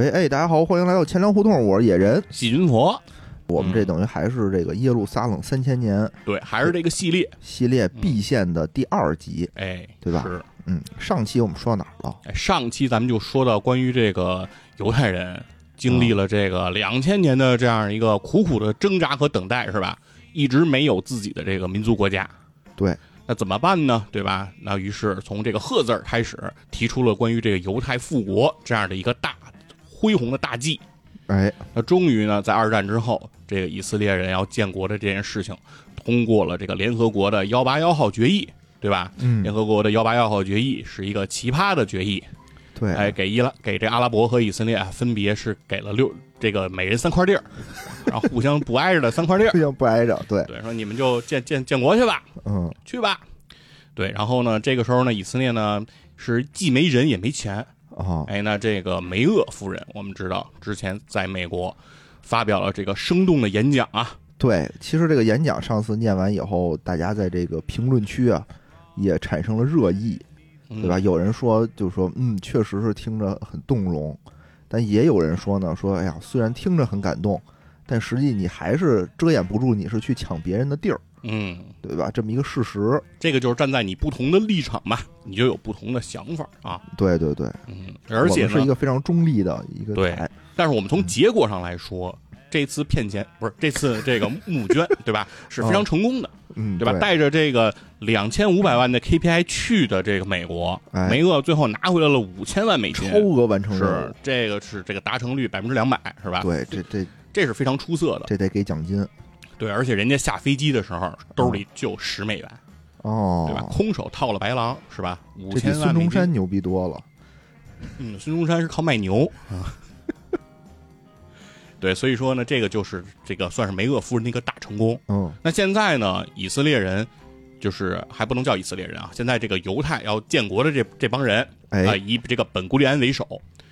喂，哎，大家好，欢迎来到钱粮胡同，我是野人。细菌佛，我们这等于还是这个耶路撒冷三千年对，还是这个系列，系列 B 线的第二集。哎，对吧是，嗯，上期我们说到哪儿了？哎，上期咱们就说到关于这个犹太人经历了这个两千年的这样一个苦苦的挣扎和等待，是吧？一直没有自己的这个民族国家，对，那怎么办呢？对吧？那于是从这个赫字儿开始，提出了关于这个犹太复国这样的一个大恢宏的大计。哎，那终于呢，在二战之后，这个以色列人要建国的这件事情，通过了这个联合国的幺八幺号决议，对吧？嗯，联合国的幺八幺号决议是一个奇葩的决议，对，哎，给伊拉给这阿拉伯和以色列啊，分别是给了六这个每人三块地儿，然后互相不挨着的三块地儿。互，相不挨着，对，对，说你们就建建建国去吧，嗯，去吧，对，然后呢，这个时候呢，以色列呢是既没人也没钱，哦，哎，那这个梅厄夫人，我们知道之前在美国发表了这个生动的演讲啊，对，其实这个演讲上次念完以后，大家在这个评论区啊也产生了热议，嗯对吧？？有人说，就说，嗯，确实是听着很动容，但也有人说呢，说，哎呀，虽然听着很感动，但实际你还是遮掩不住你是去抢别人的地儿，嗯，对吧？这么一个事实。这个就是站在你不同的立场吧，你就有不同的想法啊，对对对，嗯，而且是一个非常中立的一个对，但是我们从结果上来说，这次骗钱不是这次这个募捐，对吧？是非常成功的，嗯，对吧？带着这个两千五百万的 KPI 去的这个美国，哎梅厄最后拿回来了五千万美金，超额完成是，这个是这个达成率百分之两百，是吧？对，这这这是非常出色的。这得给奖金对，而且人家下飞机的时候兜里就十美元，哦，对吧？空手套了白狼，是吧？五千万孙中山，牛逼多了。嗯，孙中山是靠卖牛啊。对，所以说呢，这个就是这个算是梅厄夫人的一个大成功。嗯，那现在呢，以色列人就是还不能叫以色列人啊，现在这个犹太要建国的这这帮人啊、哎，以这个本古利安为首，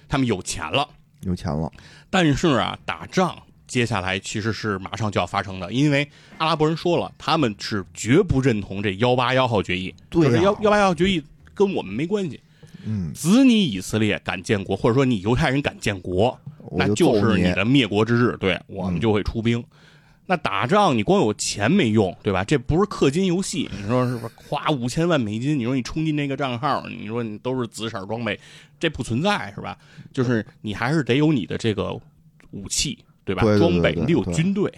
他们有钱了，有钱了，但是啊，打仗接下来其实是马上就要发生的，因为阿拉伯人说了，他们是绝不认同这幺八幺号决议，对幺幺八幺号决议跟我们没关系，嗯，子你以色列敢建国，或者说你犹太人敢建国，我那就是你的灭国之日，对我们就会出兵。那打仗你光有钱没用，对吧？这不是氪金游戏，你说是不是？花五千万美金，你说你充进那个账号，你说你都是紫色装备，这不存在是吧？就是你还是得有你的这个武器，对吧？对对对装备，对你得有军队。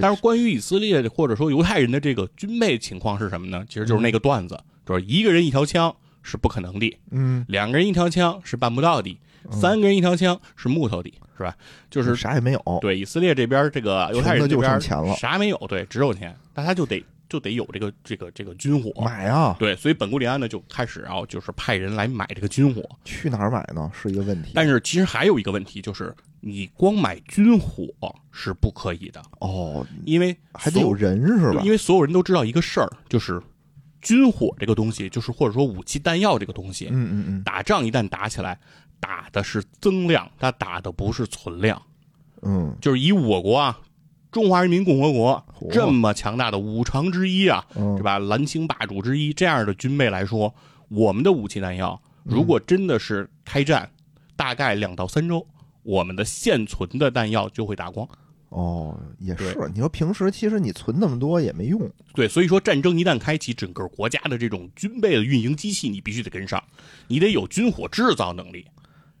但是关于以色列或者说犹太人的这个军备情况是什么呢？其实就是那个段子，就是一个人一条枪是不可能的，嗯，两个人一条枪是办不到的，三个人一条枪是木头的，是吧？就是啥也没有，对以色列这边这个犹太人这边剩钱了啥没有，对，只有钱，那他就得就得有这个这个这个军火，买啊，对，所以本古里安呢就开始啊，就是派人来买这个军火。去哪儿买呢？是一个问题。但是其实还有一个问题，就是你光买军火是不可以的，哦，因为还得有人是吧因？为所有人都知道一个事儿，就是军火这个东西，就是或者说武器弹药这个东西，嗯嗯嗯打仗一旦打起来，打的是增量，它打的不是存量。嗯就是以我国啊，中华人民共和国这么强大的五常之一啊，嗯，是吧？蓝星霸主之一这样的军备来说，我们的武器弹药，嗯如果真的是开战，大概两到三周，我们的现存的弹药就会打光。哦，也是。你说平时其实你存那么多也没用。对，所以说战争一旦开启，整个国家的这种军备的运营机器，你必须得跟上，你得有军火制造能力，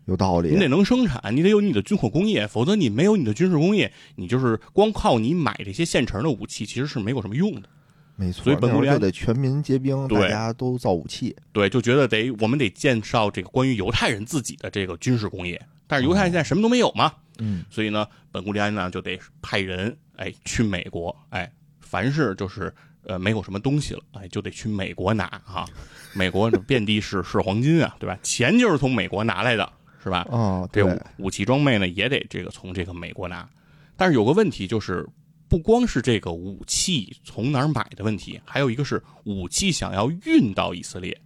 有道理你，得能生产，你得有你的军火工业，否则你没有你的军事工业，你就是光靠你买这些现成的武器，其实是没有什么用的。没错。所以本古利安那会儿就得全民皆兵，对大家都造武器。对，就觉得得我们得介绍这个关于犹太人自己的这个军事工业，但是犹太人现在什么都没有嘛，嗯，所以呢，本古利安呢就得派人哎去美国，哎，凡是就是呃没有什么东西了，哎就得去美国拿哈，美国遍地是是黄金啊，对吧？钱就是从美国拿来的，是吧？哦，这对武，武器装备呢也得这个从这个美国拿，但是有个问题就是，不光是这个武器从哪儿买的问题，还有一个是武器想要运到以色列，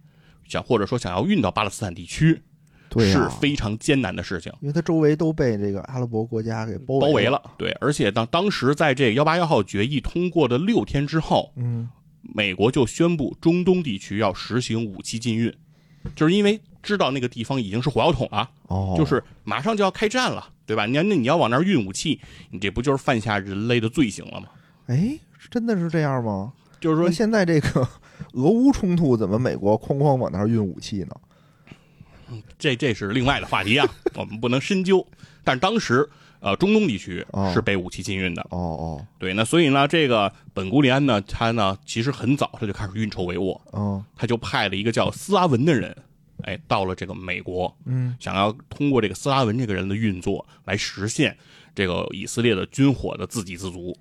想或者说想要运到巴勒斯坦地区，是非常艰难的事情。因为它周围都被这个阿拉伯国家给包围包围了，对，而且当当时在这幺八幺号决议通过的六天之后，嗯，美国就宣布中东地区要实行武器禁运，就是因为知道那个地方已经是火药桶了，哦，就是马上就要开战了，对吧？你那你要往那儿运武器，你这不就是犯下人类的罪行了吗？哎，真的是这样吗？就是说，那现在这个俄乌冲突，怎么美国哐哐往那儿运武器呢？这这是另外的话题啊，我们不能深究。但是当时，呃，中东地区哦是被武器禁运的，哦哦对。那所以呢，这个本古里安呢，他呢其实很早他就开始运筹帷幄，哦，他就派了一个叫斯拉文的人，哎，到了这个美国，嗯，想要通过这个斯拉文这个人的运作来实现这个以色列的军火的自给自足。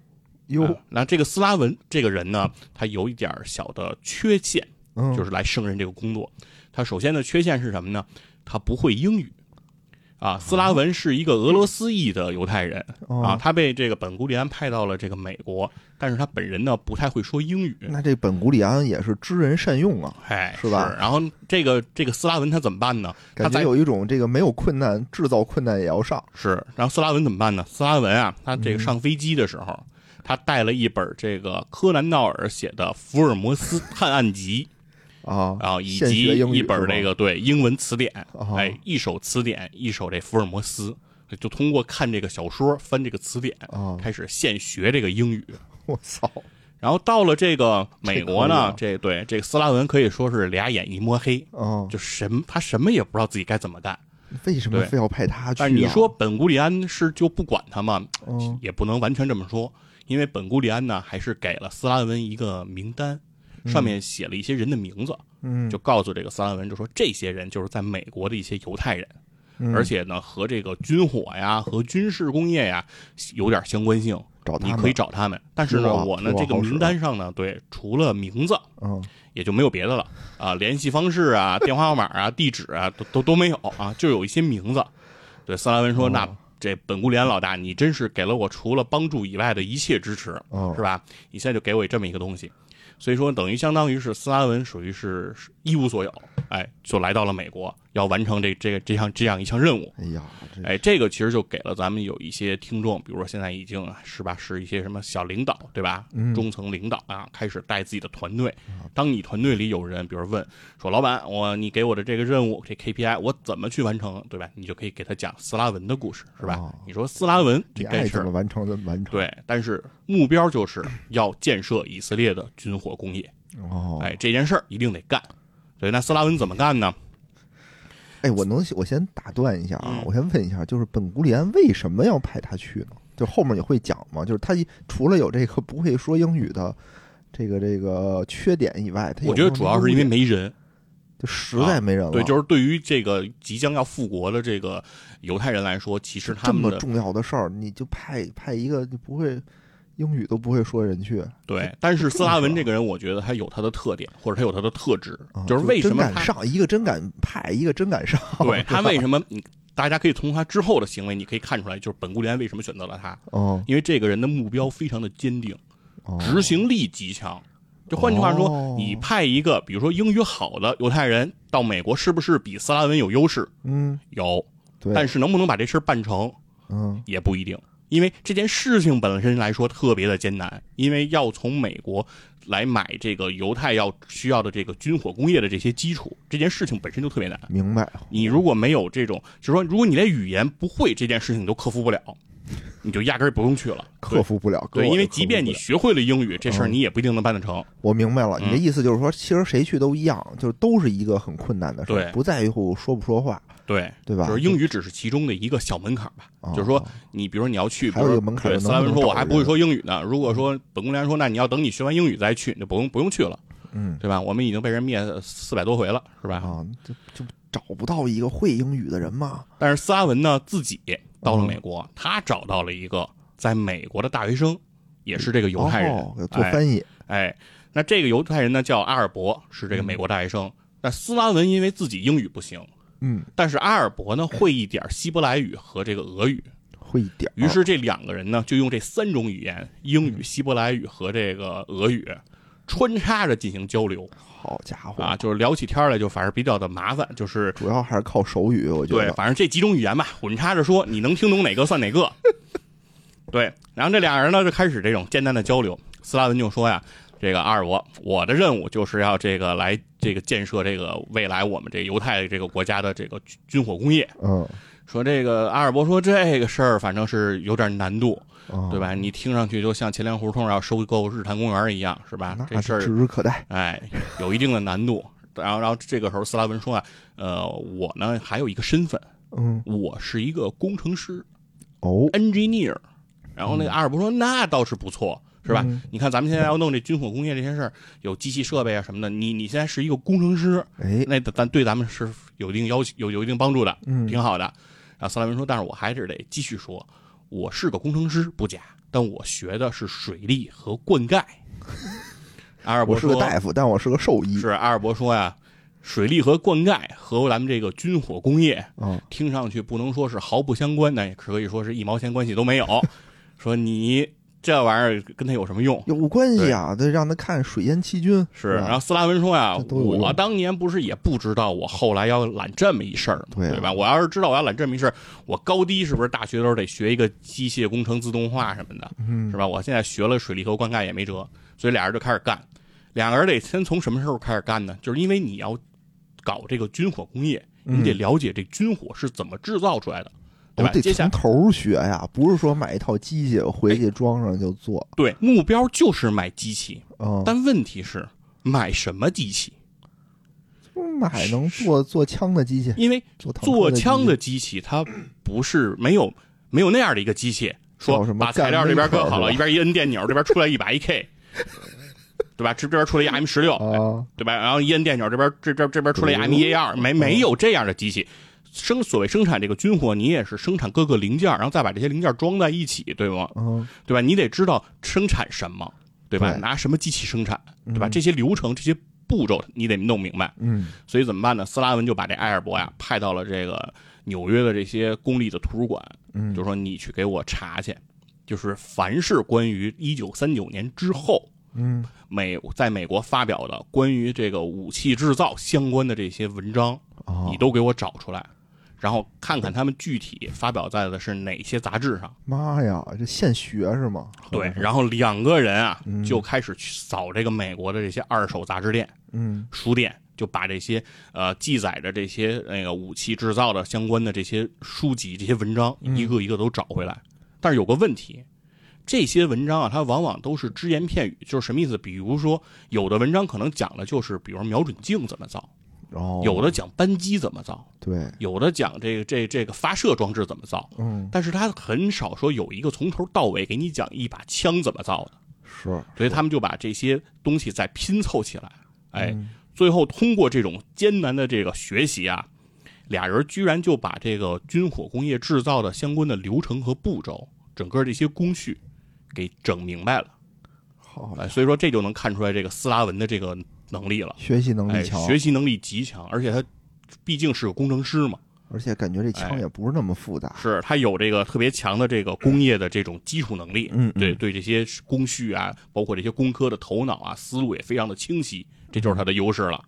哟啊，那这个斯拉文这个人呢，他有一点小的缺陷，嗯，就是来胜任这个工作。他首先的缺陷是什么呢？他不会英语。啊，斯拉文是一个俄罗斯裔的犹太人哦啊，他被这个本古里安派到了这个美国，但是他本人呢不太会说英语，那这本古里安也是知人善用啊，哎，是吧然后这个这个斯拉文他怎么办呢？他在有一种这个没有困难，制造困难也要上。是，然后斯拉文怎么办呢？斯拉文啊，他嗯这个上飞机的时候，他带了一本这个柯南道尔写的《福尔摩斯探案集》。啊，然后，以及一本这个对英文词典，哦哎，一手词典，一手这福尔摩斯，就通过看这个小说，翻这个词典，啊，开始现学这个英语。我操，然后到了这个美国呢，这这对这个斯拉文可以说是俩眼一摸黑，啊，就什么他什么也不知道自己该怎么干。为什么非要派他去啊？但你说本古里安是就不管他吗？嗯，也不能完全这么说，因为本古里安呢还是给了斯拉文一个名单，上面写了一些人的名字。嗯，就告诉这个斯拉文，就说这些人就是在美国的一些犹太人，嗯而且呢和这个军火呀和军事工业呀有点相关性，找他们你可以找他们。但是呢，我呢这个名单上呢，对，除了名字嗯也就没有别的了啊，联系方式啊、电话号码啊、地址啊都都都没有啊，就有一些名字。对，斯拉文说：“哦那这本古里安老大，你真是给了我除了帮助以外的一切支持。”哦是吧？你现在就给我这么一个东西，所以说等于相当于是斯拉文属于是一无所有，哎，就来到了美国，要完成这这个这项这样一项任务。哎呀，这哎，这个其实就给了咱们有一些听众，比如说现在已经啊是吧，是一些什么小领导，对吧？嗯中层领导啊，开始带自己的团队。当你团队里有人，比如问说，老板，我你给我的这个任务，这 KPI 我怎么去完成，对吧？你就可以给他讲斯拉文的故事，是吧？哦你说斯拉文你这这事儿爱怎么完成怎么完成。对，但是目标就是要建设以色列的军火工业。哦，哎，这件事儿一定得干。对，那斯拉文怎么干呢？哎，我能我先打断一下啊嗯，我先问一下，就是本古里安为什么要派他去呢？就后面也会讲嘛，就是他一除了有这个不会说英语的这个这个缺点以外，他我觉得主要是因为没人。就实在没人了。对，就是对于这个即将要复国的这个犹太人来说，其实他们这么重要的事儿，你就派派一个你不会英语都不会说人去，对，但是斯拉文这个人，我觉得他有他的特点，或者他有他的特质啊，就是为什么他真敢上，一个真敢派，一个真敢上。对他为什么你 大家可以从他之后的行为，你可以看出来，就是本固连为什么选择了他，哦。因为这个人的目标非常的坚定，哦。执行力极强。就换句话说，哦。你派一个比如说英语好的犹太人到美国，是不是比斯拉文有优势？嗯。有，但是能不能把这事儿办成？嗯。也不一定，因为这件事情本身来说特别的艰难，因为要从美国来买这个犹太要需要的这个军火工业的这些基础，这件事情本身就特别难。明白你如果没有这种，就是说，如果你连语言不会这件事情你都克服不了，你就压根儿不用去了。克服不了，对，对因为即便你学会了英语，这事儿嗯你也不一定能办得成。我明白了，你的嗯意思就是说，其实谁去都一样，就是都是一个很困难的事儿对，不在乎说不说话，对，对吧？就是英语只是其中的一个小门槛吧。哦就是说，你比如说你要去，还有一个门槛是斯拉文说我还不会说英语呢。如果说本宫良说，那你要等你学完英语再去，你就不用不用去了，嗯对吧？我们已经被人灭四百多回了，是吧？啊，就就找不到一个会英语的人嘛。但是斯拉文呢，自己到了嗯美国，他找到了一个在美国的大学生，也是这个犹太人，哦做翻译，哎，那这个犹太人呢叫阿尔伯，是这个美国大学生。那斯拉文因为自己英语不行，嗯，但是阿尔伯呢会一点希伯来语和这个俄语，会一点。于是这两个人呢就用这三种语言——英语、希伯来语和这个俄语穿插着进行交流好家伙啊，就是聊起天来就反正比较的麻烦，就是主要还是靠手语，我觉得对，得。反正这几种语言吧，混插着说，你能听懂哪个算哪个。对，然后这俩人呢就开始这种简单的交流。斯拉文就说呀：“这个阿尔伯，我的任务就是要这个来这个建设这个未来我们这犹太这个国家的这个军军火工业。嗯，说这个阿尔伯说这个事儿反正是有点难度，哦对吧？你听上去就像前粮胡同要收购日坛公园一样，是吧？这事儿指日可待。哎，有一定的难度。然后，然后这个时候斯拉文说啊，呃，我呢还有一个身份，嗯，我是一个工程师哦，，engineer。然后那个阿尔伯说，那倒是不错，是吧？嗯你看咱们现在要弄这军火工业这些事儿，有机器设备啊什么的，你你现在是一个工程师，哎，那咱对咱们是有一定要求，有有一定帮助的，嗯挺好的。然后斯拉文说，但是我还是得继续说，我是个工程师不假，但我学的是水利和灌溉。阿尔伯我是个说大夫，但我是个兽医。是阿尔伯说呀，水利和灌溉和咱们这个军火工业嗯，听上去不能说是毫不相关，但也可以说是一毛钱关系都没有。说你这玩意儿跟他有什么用？有关系啊，得让他看水淹七军。是，吧然后斯拉文说呀我当年不是也不知道我后来要揽这么一事儿？对啊对吧？我要是知道我要揽这么一事儿，我高低是不是大学的时候得学一个机械工程、自动化什么的，嗯是吧？我现在学了水利和灌溉也没辙，所以俩人就开始干。两个人得先从什么时候开始干呢？就是因为你要搞这个军火工业，你得了解这军火是怎么制造出来的，对吧？我得从头学呀，不是说买一套机器回去装上就做。对目标就是买机器，嗯，但问题是买什么机器？买能做做枪的机器，因为做做枪的机器，它不是没有没有那样的一个机器，说把材料这边搁好了，一边一摁电钮，这边出来一把一 K，对吧？这这边出来一 M 十六，啊，对吧？然后一摁电钮，这边这这这边出来一 M 一 A 二，没没有这样的机器。生所谓生产这个军火，你也是生产各个零件，然后再把这些零件装在一起，对吗？嗯，对吧？你得知道生产什么，对吧？对拿什么机器生产，对吧？嗯这些流程、这些步骤你得弄明白。嗯，所以怎么办呢？斯拉文就把这埃尔伯呀派到了这个纽约的这些公立的图书馆，嗯，就说你去给我查去，就是凡是关于一九三九年之后嗯，美在美国发表的关于这个武器制造相关的这些文章，哦你都给我找出来，然后看看他们具体发表在的是哪些杂志上。妈呀，这现学是吗？对，然后两个人啊嗯就开始去扫这个美国的这些二手杂志店。嗯书店就把这些呃记载着这些那个武器制造的相关的这些书籍、这些文章，嗯一个一个都找回来。但是有个问题，这些文章啊，它往往都是只言片语，就是什么意思？比如说，有的文章可能讲的就是，比如瞄准镜怎么造，哦，有的讲扳机怎么造，对，有的讲这个这这个发射装置怎么造，嗯，但是他很少说有一个从头到尾给你讲一把枪怎么造的。是，所以他们就把这些东西再拼凑起来，哎，嗯。最后通过这种艰难的这个学习啊，俩人居然就把这个军火工业制造的相关的流程和步骤，整个这些工序给整明白了，好，哎，所以说这就能看出来这个斯拉文的这个能力了，学习能哎，力强，学习能力极强，而且他毕竟是个工程师嘛，而且感觉这枪哎。也不是那么复杂。是他有这个特别强的这个工业的这种基础能力，嗯嗯对对这些工序啊，包括这些工科的头脑啊，思路也非常的清晰，这就是他的优势了。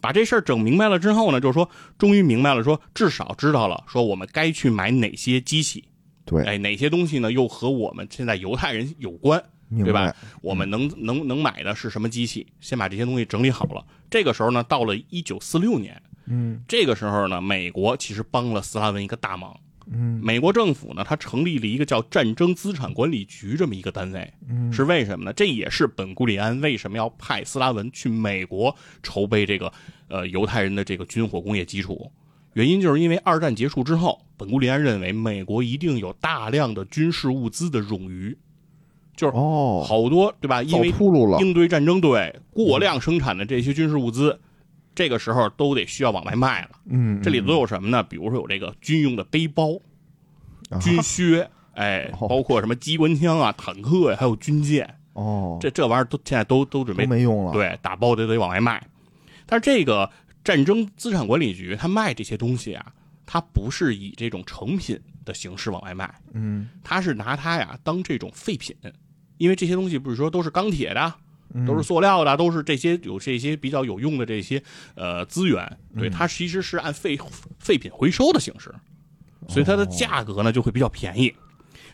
把这事儿整明白了之后呢，就是说终于明白了说，至少知道了说我们该去买哪些机器，对，哎，哪些东西呢又和我们现在犹太人有关，明对吧？我们能能能买的是什么机器？先把这些东西整理好了。这个时候呢，到了一九四六年，嗯这个时候呢，美国其实帮了斯拉文一个大忙。嗯美国政府呢，它成立了一个叫战争资产管理局这么一个单位，嗯，是为什么呢？这也是本古里安为什么要派斯拉文去美国筹备这个呃犹太人的这个军火工业基础。原因就是因为二战结束之后，本古里安认为美国一定有大量的军事物资的冗余，就是哦，好多对吧？因为秃噜了，应对战争对过量生产的这些军事物资，这个时候都得需要往外卖了。嗯，这里头都有什么呢？比如说有这个军用的背包、啊军靴，哎，哦。包括什么机关枪啊、坦克呀，还有军舰，哦，这这玩意儿都现在都都准备都没用了，，对打包得得往外卖。但是这个战争资产管理局，它卖这些东西啊，它不是以这种成品的形式往外卖，嗯，它是拿它呀当这种废品，因为这些东西不是说都是钢铁的，嗯都是塑料的，都是这些有这些比较有用的这些呃资源，嗯对它其实是按废废品回收的形式，所以它的价格呢就会比较便宜。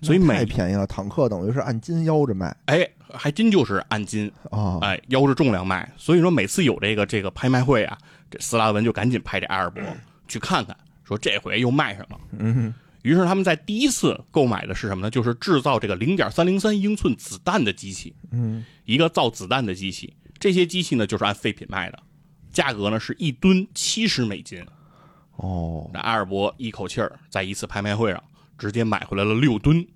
所以那太便宜了，坦克等于是按斤腰着卖哎还真就是按斤啊，哎腰着重量卖。所以说每次有这个这个拍卖会啊，这斯拉文就赶紧派这埃尔伯 去看看，说这回又卖什么。嗯于是他们在第一次购买的是什么呢？就是制造这个零点三零三英寸子弹的机器，嗯，一个造子弹的机器。这些机器呢，就是按废品卖的，价格呢是一吨七十美金。哦，那阿尔伯一口气儿在一次拍卖会上直接买回来了六吨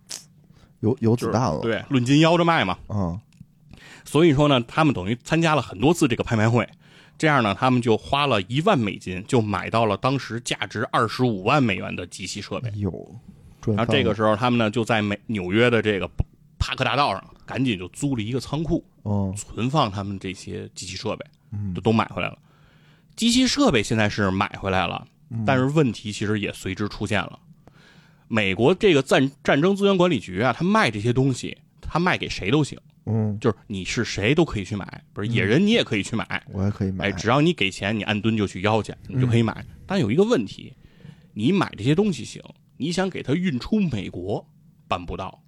有有子弹了，，对，论斤腰着卖嘛。嗯所以说呢，他们等于参加了很多次这个拍卖会，这样呢，他们就花了一万美金就买到了当时价值二十五万美元的机器设备。有，然后这个时候，他们呢就在美纽约的这个帕克大道上，赶紧就租了一个仓库，嗯存放他们这些机器设备，嗯就都买回来了。机器设备现在是买回来了，嗯但是问题其实也随之出现了。美国这个战战争资源管理局啊，他卖这些东西，他卖给谁都行，嗯，就是你是谁都可以去买，不是野人你也可以去买，我也可以买哎，，只要你给钱，你按吨就去要去，你就可以买。但有一个问题，你买这些东西行，你想给它运出美国，办不到。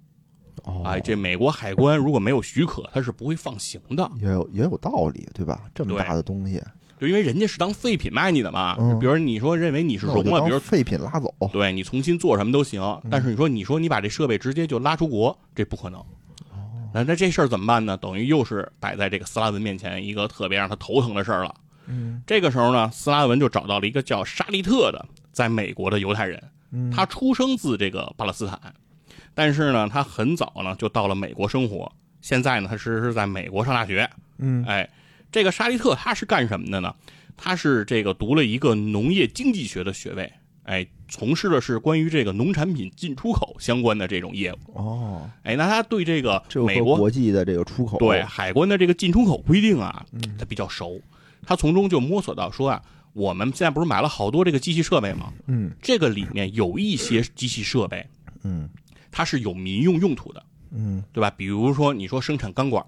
哦，哎，这美国海关如果没有许可，它是不会放行的。也有也有道理，对吧？这么大的东西，就因为人家是当废品卖你的嘛。嗯比如你说认为你是那我就融了，比如废品拉走，对你重新做什么都行，嗯但是你说你说你把这设备直接就拉出国，这不可能。哦那那这事儿怎么办呢？等于又是摆在这个斯拉文面前一个特别让他头疼的事儿了。嗯这个时候呢，斯拉文就找到了一个叫沙利特的在美国的犹太人，嗯他出生自这个巴勒斯坦，但是呢，他很早呢就到了美国生活。现在呢，他是是在美国上大学。嗯哎，这个沙利特他是干什么的呢？他是这个读了一个农业经济学的学位，哎，从事的是关于这个农产品进出口相关的这种业务。哦，哎，那他对这个美国国际的这个出口对海关的这个进出口规定啊，他比较熟，他从中就摸索到说啊，我们现在不是买了好多这个机器设备吗？嗯这个里面有一些机器设备，嗯它是有民用用途的，嗯对吧？比如说你说生产钢管，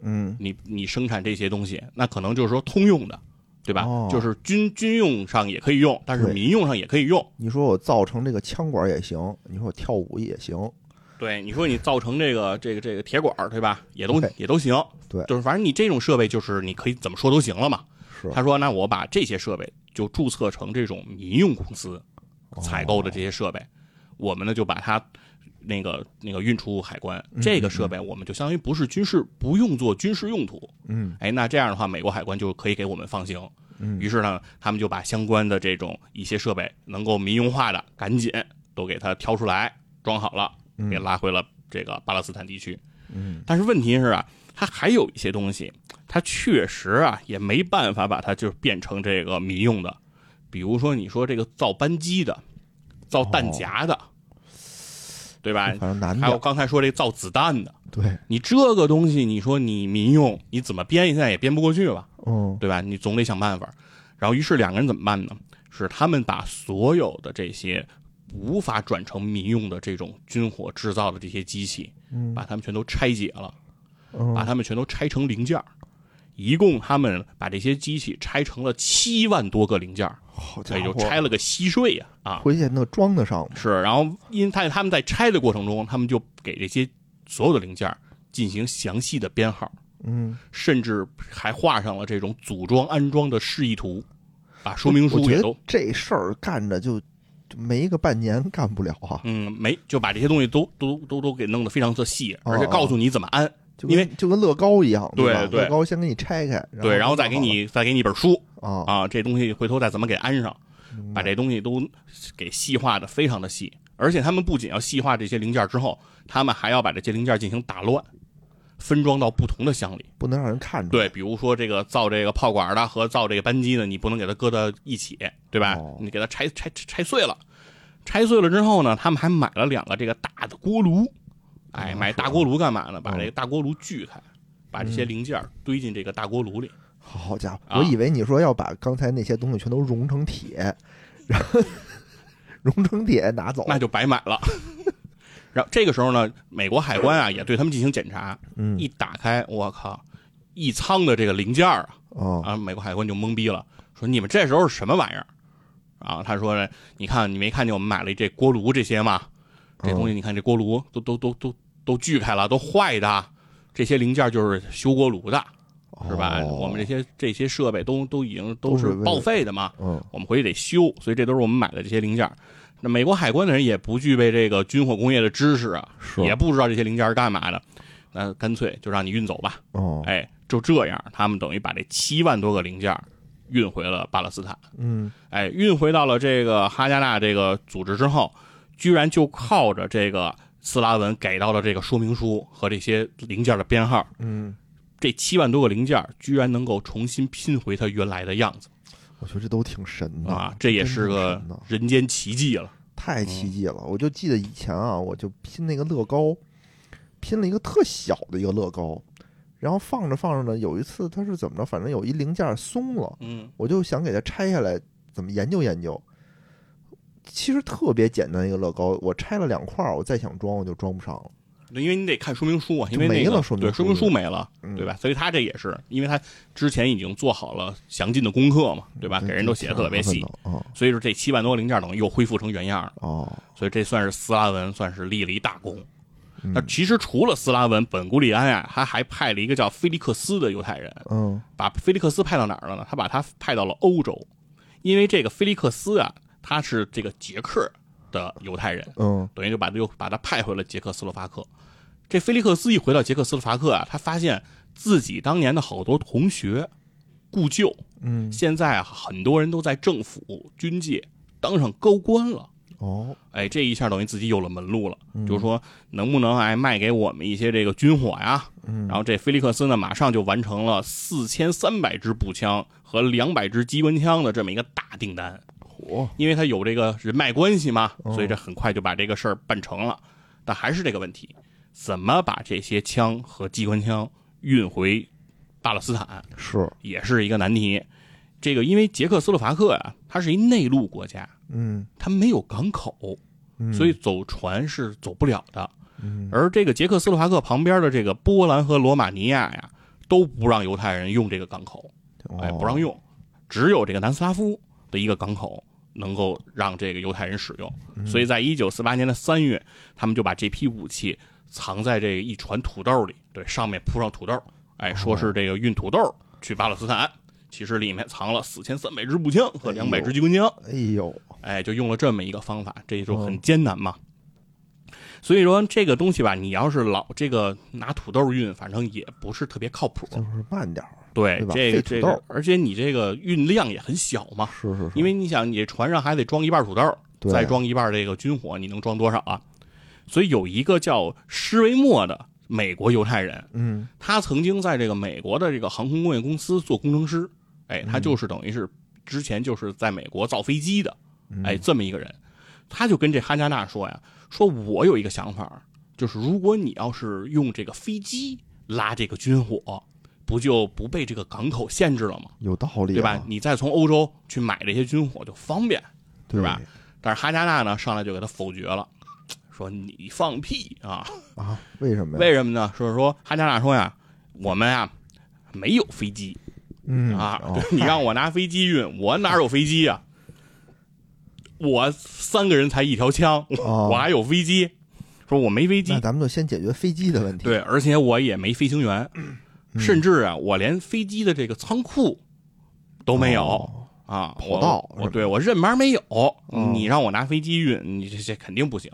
嗯你你生产这些东西，那可能就是说通用的，对吧？哦就是军军用上也可以用，但是民用上也可以用。你说我造成这个枪管也行，你说我跳舞也行，对，你说你造成这个这个这个铁管，对吧？也都也都行。对就是反正你这种设备，就是你可以怎么说都行了嘛。是他说：“那我把这些设备就注册成这种民用公司采购的这些设备，我们呢就把它那个那个运出海关。这个设备我们就相当于不是军事，不用做军事用途。嗯哎，那这样的话，美国海关就可以给我们放行。嗯于是呢，他们就把相关的这种一些设备能够民用化的，赶紧都给它挑出来装好了，给拉回了这个巴勒斯坦地区。嗯但是问题是啊，它还有一些东西，它确实啊也没办法把它就是变成这个民用的，比如说你说这个造扳机的，造弹夹的，对吧？反正难还有，刚才说这造子弹的，对，你这个东西，你说你民用，你怎么编？现在也编不过去吧，嗯对吧？你总得想办法。然后，于是两个人怎么办呢？是他们把所有的这些无法转成民用的这种军火制造的这些机器，嗯把它们全都拆解了。嗯把它们全都拆成零件儿一共他们把这些机器拆成了七万多个零件儿好家也就伙，拆了个稀碎呀啊。回去那装得上吗？是，然后因在他们在拆的过程中，他们就给这些所有的零件进行详细的编号，嗯，甚至还画上了这种组装安装的示意图，把说明书也都这事儿干着就就没个半年干不了啊，嗯没就把这些东西都都都都给弄得非常的细，哦而且告诉你怎么安，就因为就跟乐高一样，对乐高先给你拆开，对，然后再给你再给你一本书，啊，啊，这东西回头再怎么给安上，把这东西都给细化的非常的细，而且他们不仅要细化这些零件之后，他们还要把这些零件进行打乱，分装到不同的箱里。不能让人看出。对，比如说这个造这个炮管的和造这个扳机的，你不能给它搁到一起，对吧？哦你给它拆拆拆拆碎了，拆碎了之后呢，他们还买了两个这个大的锅炉。哎，哦买大锅炉干嘛呢？把嗯这个大锅炉锯开，把这些零件堆进这个大锅炉里。好家伙，啊我以为你说要把刚才那些东西全都融成铁，然后融成铁拿走，那就白买了。然后这个时候呢，美国海关啊也对他们进行检查，嗯一打开，我靠，一仓的这个零件儿啊，哦啊，美国海关就懵逼了，说你们这时候是什么玩意儿？啊，他说呢，你看你没看见我们买了这锅炉这些吗？这东西你看这锅炉都都都都都锯开了，都坏的，这些零件就是修锅炉的，是吧？哦我们这些这些设备都都已经都是报废的嘛，嗯我们回去得修，所以这都是我们买的这些零件。那美国海关的人也不具备这个军火工业的知识啊，是也不知道这些零件是干嘛的，那干脆就让你运走吧。哦哎，就这样，他们等于把这七万多个零件运回了巴勒斯坦。嗯哎，运回到了这个哈加纳这个组织之后，居然就靠着这个斯拉文给到了这个说明书和这些零件的编号，嗯，这七万多个零件居然能够重新拼回它原来的样子我觉得这都挺神的啊！这也是个人间奇迹了。太奇迹了！我就记得以前啊，我就拼那个乐高，拼了一个特小的一个乐高，然后放着放着呢，有一次它是怎么着，反正有一零件松了，嗯我就想给它拆下来，怎么研究研究。其实特别简单一个乐高，我拆了两块儿，我再想装我就装不上了。因为你得看说明书啊，因为没那个了说明书对说明书没了，嗯对吧？所以他这也是，因为他之前已经做好了详尽的功课嘛，对吧？嗯给人都写的特别细，啊所以说这七万多零件等于又恢复成原样了。哦，所以这算是斯拉文算是立了一大功。嗯那其实除了斯拉文，本古里安呀，他还派了一个叫菲利克斯的犹太人，嗯把菲利克斯派到哪儿了呢？他把他派到了欧洲，因为这个菲利克斯啊，他是这个捷克的犹太人，嗯等于就把他又把他派回了捷克斯洛伐克。这菲利克斯一回到捷克斯洛伐克啊，他发现自己当年的好多同学、故旧，嗯现在啊很多人都在政府、军界当上高官了。哦哎，这一下等于自己有了门路了，嗯就是说能不能哎卖给我们一些这个军火呀？嗯然后这菲利克斯呢，马上就完成了四千三百支步枪和两百支机关枪的这么一个大订单，嚯因为他有这个人脉关系嘛，哦所以这很快就把这个事儿办成了。但还是这个问题，怎么把这些枪和机关枪运回巴勒斯坦，是。也是一个难题。这个因为捷克斯洛伐克呀、它是一内陆国家，嗯。它没有港口，嗯，所以走船是走不了的。嗯。而这个捷克斯洛伐克旁边的这个波兰和罗马尼亚呀，都不让犹太人用这个港口，哎，哦不让用，只有这个南斯拉夫的一个港口能够让这个犹太人使用。嗯所以在一九四八年的三月，他们就把这批武器藏在这一船土豆里，对，上面铺上土豆，哎，说是这个运土豆去巴勒斯坦。其实里面藏了四千三百支步枪和两百支机关枪，哎呦哎，就用了这么一个方法，这就很嗯艰难嘛。所以说这个东西吧，你要是老这个拿土豆运，反正也不是特别靠谱。就是慢点儿对这个这个，而且你这个运量也很小嘛，是是是，因为你想，你船上还得装一半土豆，对。再装一半这个军火，你能装多少啊？所以有一个叫施维默的美国犹太人，嗯他曾经在这个美国的这个航空工业公司做工程师，哎，他就是等于是之前就是在美国造飞机的，嗯哎，这么一个人，他就跟这哈加纳说呀，说我有一个想法，就是如果你要是用这个飞机拉这个军火，不就不被这个港口限制了吗？有道理、啊，对吧？你再从欧洲去买这些军火就方便。对吧？但是哈加纳呢，上来就给他否决了，说你放屁啊！啊？为什么呀？为什么呢？就是说哈加纳说呀，我们呀没有飞机嗯啊，哦 你让我拿飞机运，我哪有飞机呀？我三个人才一条枪，哦 我还有飞机？说我没飞机那，咱们就先解决飞机的问题。对，而且我也没飞行员，嗯甚至啊，我连飞机的这个仓库都没有。哦啊，跑我道我对我认门没有，嗯你让我拿飞机运，你这这肯定不行。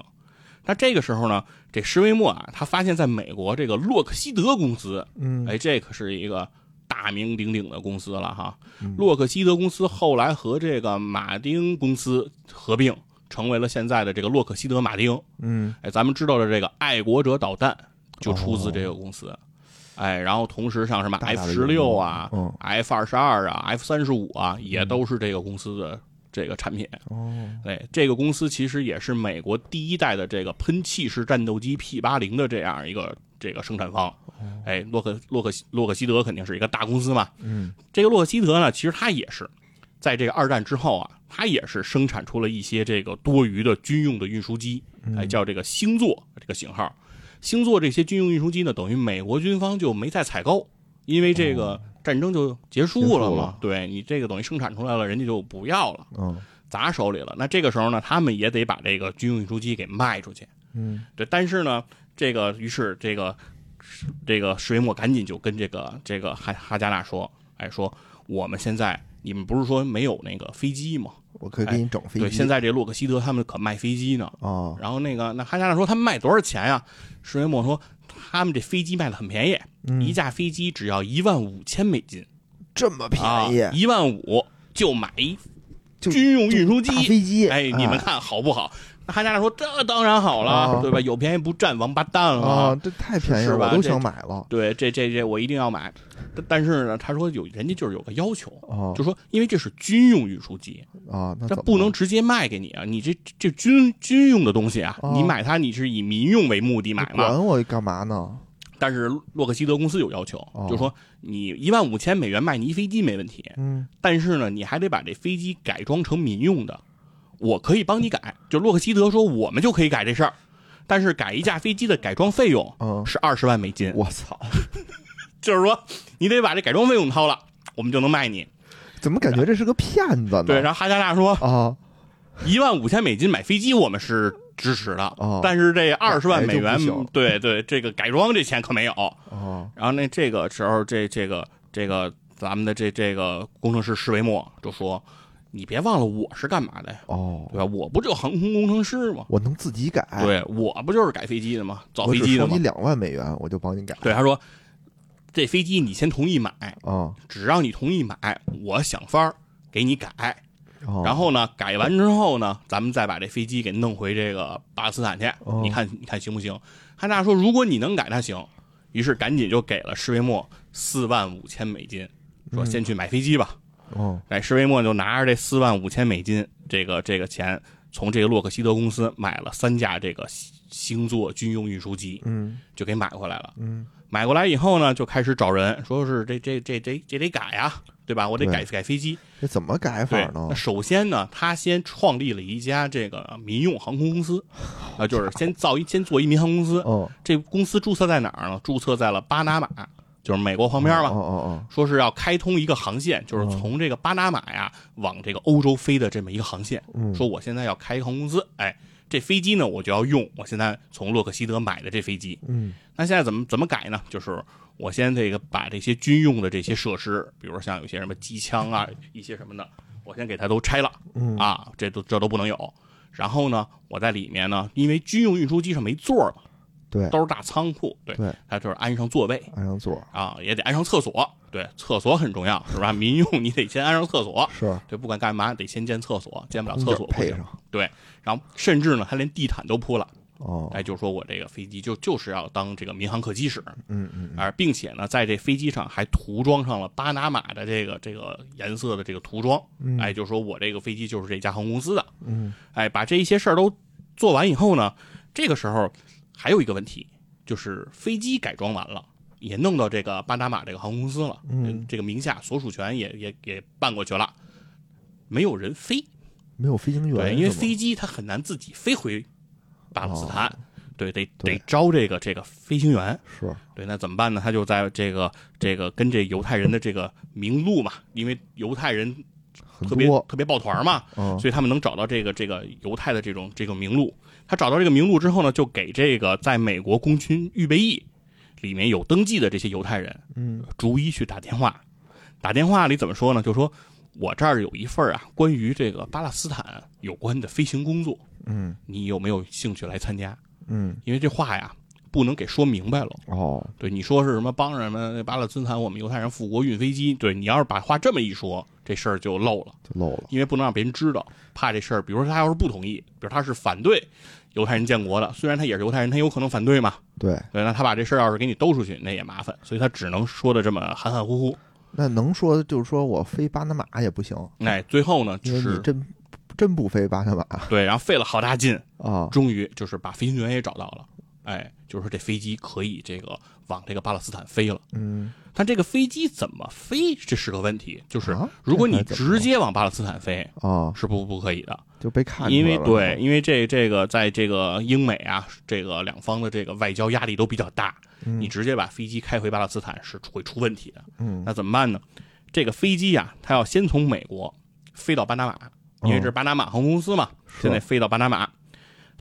那这个时候呢，这施维默啊，他发现在美国这个洛克希德公司，嗯，哎，这可是一个大名鼎鼎的公司了哈。嗯洛克希德公司后来和这个马丁公司合并，成为了现在的这个洛克希德马丁。嗯哎，咱们知道的这个爱国者导弹就出自这个公司。哎，然后同时像什么 F 的十六啊、嗯 F 二十二啊、F 三十五啊，也都是这个公司的这个产品。哦哎，这个公司其实也是美国第一代的这个喷气式战斗机 P 八零的这样一个这个生产方。哎，洛克洛克洛克希德肯定是一个大公司嘛。嗯这个洛克希德呢，其实它也是在这个二战之后啊，它也是生产出了一些这个多余的军用的运输机，哎，叫这个星座这个型号。星座这些军用运输机呢，等于美国军方就没再采购，因为这个战争就结束了嘛。了对你这个等于生产出来了，人家就不要了，嗯砸手里了。那这个时候呢，他们也得把这个军用运输机给卖出去。嗯对，但是呢，这个于是这个这个施维莫赶紧就跟这个这个哈哈加纳说，哎，说我们现在你们不是说没有那个飞机吗？我可以给你整飞机。对，现在这洛克希德他们可卖飞机呢。啊，然后那个那哈加纳说他们卖多少钱呀？石原莫说他们这飞机卖的很便宜，嗯一架飞机只要一万五千美金，这么便啊宜，，一万五就买一就军用运输机。飞机，哎，你们看好不好？那哈加纳说这当然好了，啊对吧？有便宜不占王八蛋了。啊，这太便宜了，我都想买了。对，这这这我一定要买。但但是呢，他说有人家就是有个要求，哦就说因为这是军用运输机，啊，那这怎么不能直接卖给你啊！你这这军军用的东西啊，哦你买它你是以民用为目的买嘛？管我干嘛呢？但是洛克希德公司有要求，哦就说你一万五千美元卖你一飞机没问题，嗯但是呢，你还得把这飞机改装成民用的。我可以帮你改，就洛克希德说我们就可以改这事儿，但是改一架飞机的改装费用嗯，是二十万美金，我操，就是说你得把这改装费用掏了，我们就能卖你。怎么感觉这是个骗子呢？对，然后哈加纳说啊，一万五千美金买飞机我们是支持的，哦但是这二十万美元对对，这个改装这钱可没有。哦，然后那这个时候，这这个这个咱们的这这个工程师施维默就说：“你别忘了我是干嘛的呀？哦对，吧？我不就航空工程师吗？我能自己改，对我不就是改飞机的吗？造飞机的吗只收你？两万美元，我就帮你改。对，他说这飞机你先同意买，啊，只要你同意买，我想法儿给你改。哦然后呢，改完之后呢，咱们再把这飞机给弄回这个巴勒斯坦去，哦你看你看行不行？汉娜说，如果你能改，那行。于是赶紧就给了施维莫四万五千美金，说先去买飞机吧。哦，哎，施维默就拿着这四万五千美金这个这个钱，从这个洛克希德公司买了三架这个星座军用运输机，嗯就给买回来了。嗯买过来以后呢，就开始找人，说是这这这这这得改呀，对吧？我得改改飞机。这怎么改法，呢那？首先呢，他先创立了一家这个民用航空公司，啊，就是先造一先做一民航公司。哦，这公司注册在哪儿呢？注册在了巴拿马，就是美国旁边嘛。哦哦说是要开通一个航线，就是从这个巴拿马呀往这个欧洲飞的这么一个航线。嗯说我现在要开航空公司，哎，这飞机呢我就要用我现在从洛克希德买的这飞机。嗯那现在怎么怎么改呢？就是我先这个把这些军用的这些设施，比如说像有些什么机枪啊，一些什么的，我先给它都拆了嗯啊，这都这都不能有。然后呢，我在里面呢，因为军用运输机上没座儿嘛，对。都是大仓库，对，对，它就是安上座位。安上座。啊，也得安上厕所，对，厕所很重要，是吧？民用你得先安上厕所，是。对，不管干嘛得先建厕所，建不了厕所配上。对，然后甚至呢，他连地毯都铺了，哦，哎，就是说我这个飞机就就是要当这个民航客机使，嗯嗯而并且呢，在这飞机上还涂装上了巴拿马的这个这个颜色的这个涂装，嗯。哎，就是说我这个飞机就是这家航空公司的，嗯。哎，把这一些事儿都做完以后呢，这个时候还有一个问题，就是飞机改装完了。也弄到这个巴拿马这个航空公司了，嗯。这个名下所属权也也也办过去了，没有人飞，没有飞行员对，因为飞机它很难自己飞回巴勒斯坦，对，得得招这个这个飞行员，是。对，那怎么办呢？他就在这个这个跟这犹太人的这个名录嘛，因为犹太人特别特别抱团嘛，嗯。所以他们能找到这个这个犹太的这种这个名录。他找到这个名录之后呢，就给这个在美国空军预备役里面有登记的这些犹太人，嗯逐一去打电话。打电话里怎么说呢？就说我这儿有一份啊，关于这个巴勒斯坦有关的飞行工作，嗯你有没有兴趣来参加？嗯因为这话呀，不能给说明白了。哦对，你说是什么帮什么巴勒斯坦我们犹太人复国运飞机？对你要是把话这么一说，这事儿就漏了，就漏了因为不能让别人知道，怕这事儿。比如说他要是不同意，比如他是反对犹太人建国的，虽然他也是犹太人，他有可能反对嘛。对，对，那他把这事儿要是给你兜出去，那也麻烦，所以他只能说的这么含含糊糊。那能说就是说我飞巴拿马也不行，哎，最后呢，就是你真真不飞巴拿马对，然后费了好大劲，啊，终于就是把飞行员也找到了。哎，就是说这飞机可以这个往这个巴勒斯坦飞了。嗯但这个飞机怎么飞，这是个问题。就是啊如果你直接往巴勒斯坦飞，啊，是不不可以的，就被看出因为对，因为这这个在这个英美啊，这个两方的这个外交压力都比较大，嗯你直接把飞机开回巴勒斯坦是会出问题的。嗯那怎么办呢？这个飞机呀、它要先从美国飞到巴拿马，因为这是巴拿马航空公司嘛，是先得飞到巴拿马。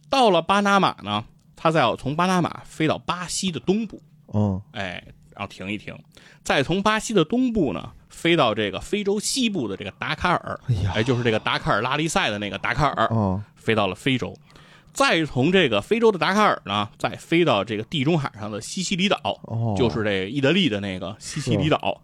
到了巴拿马呢，它再要从巴拿马飞到巴西的东部，嗯哎，然后停一停，再从巴西的东部呢飞到这个非洲西部的这个达喀尔，哎就是这个达喀尔拉力赛的那个达喀尔，哦。飞到了非洲，再从这个非洲的达喀尔呢，再飞到这个地中海上的西西里岛，哦，就是这意大利的那个西西里岛。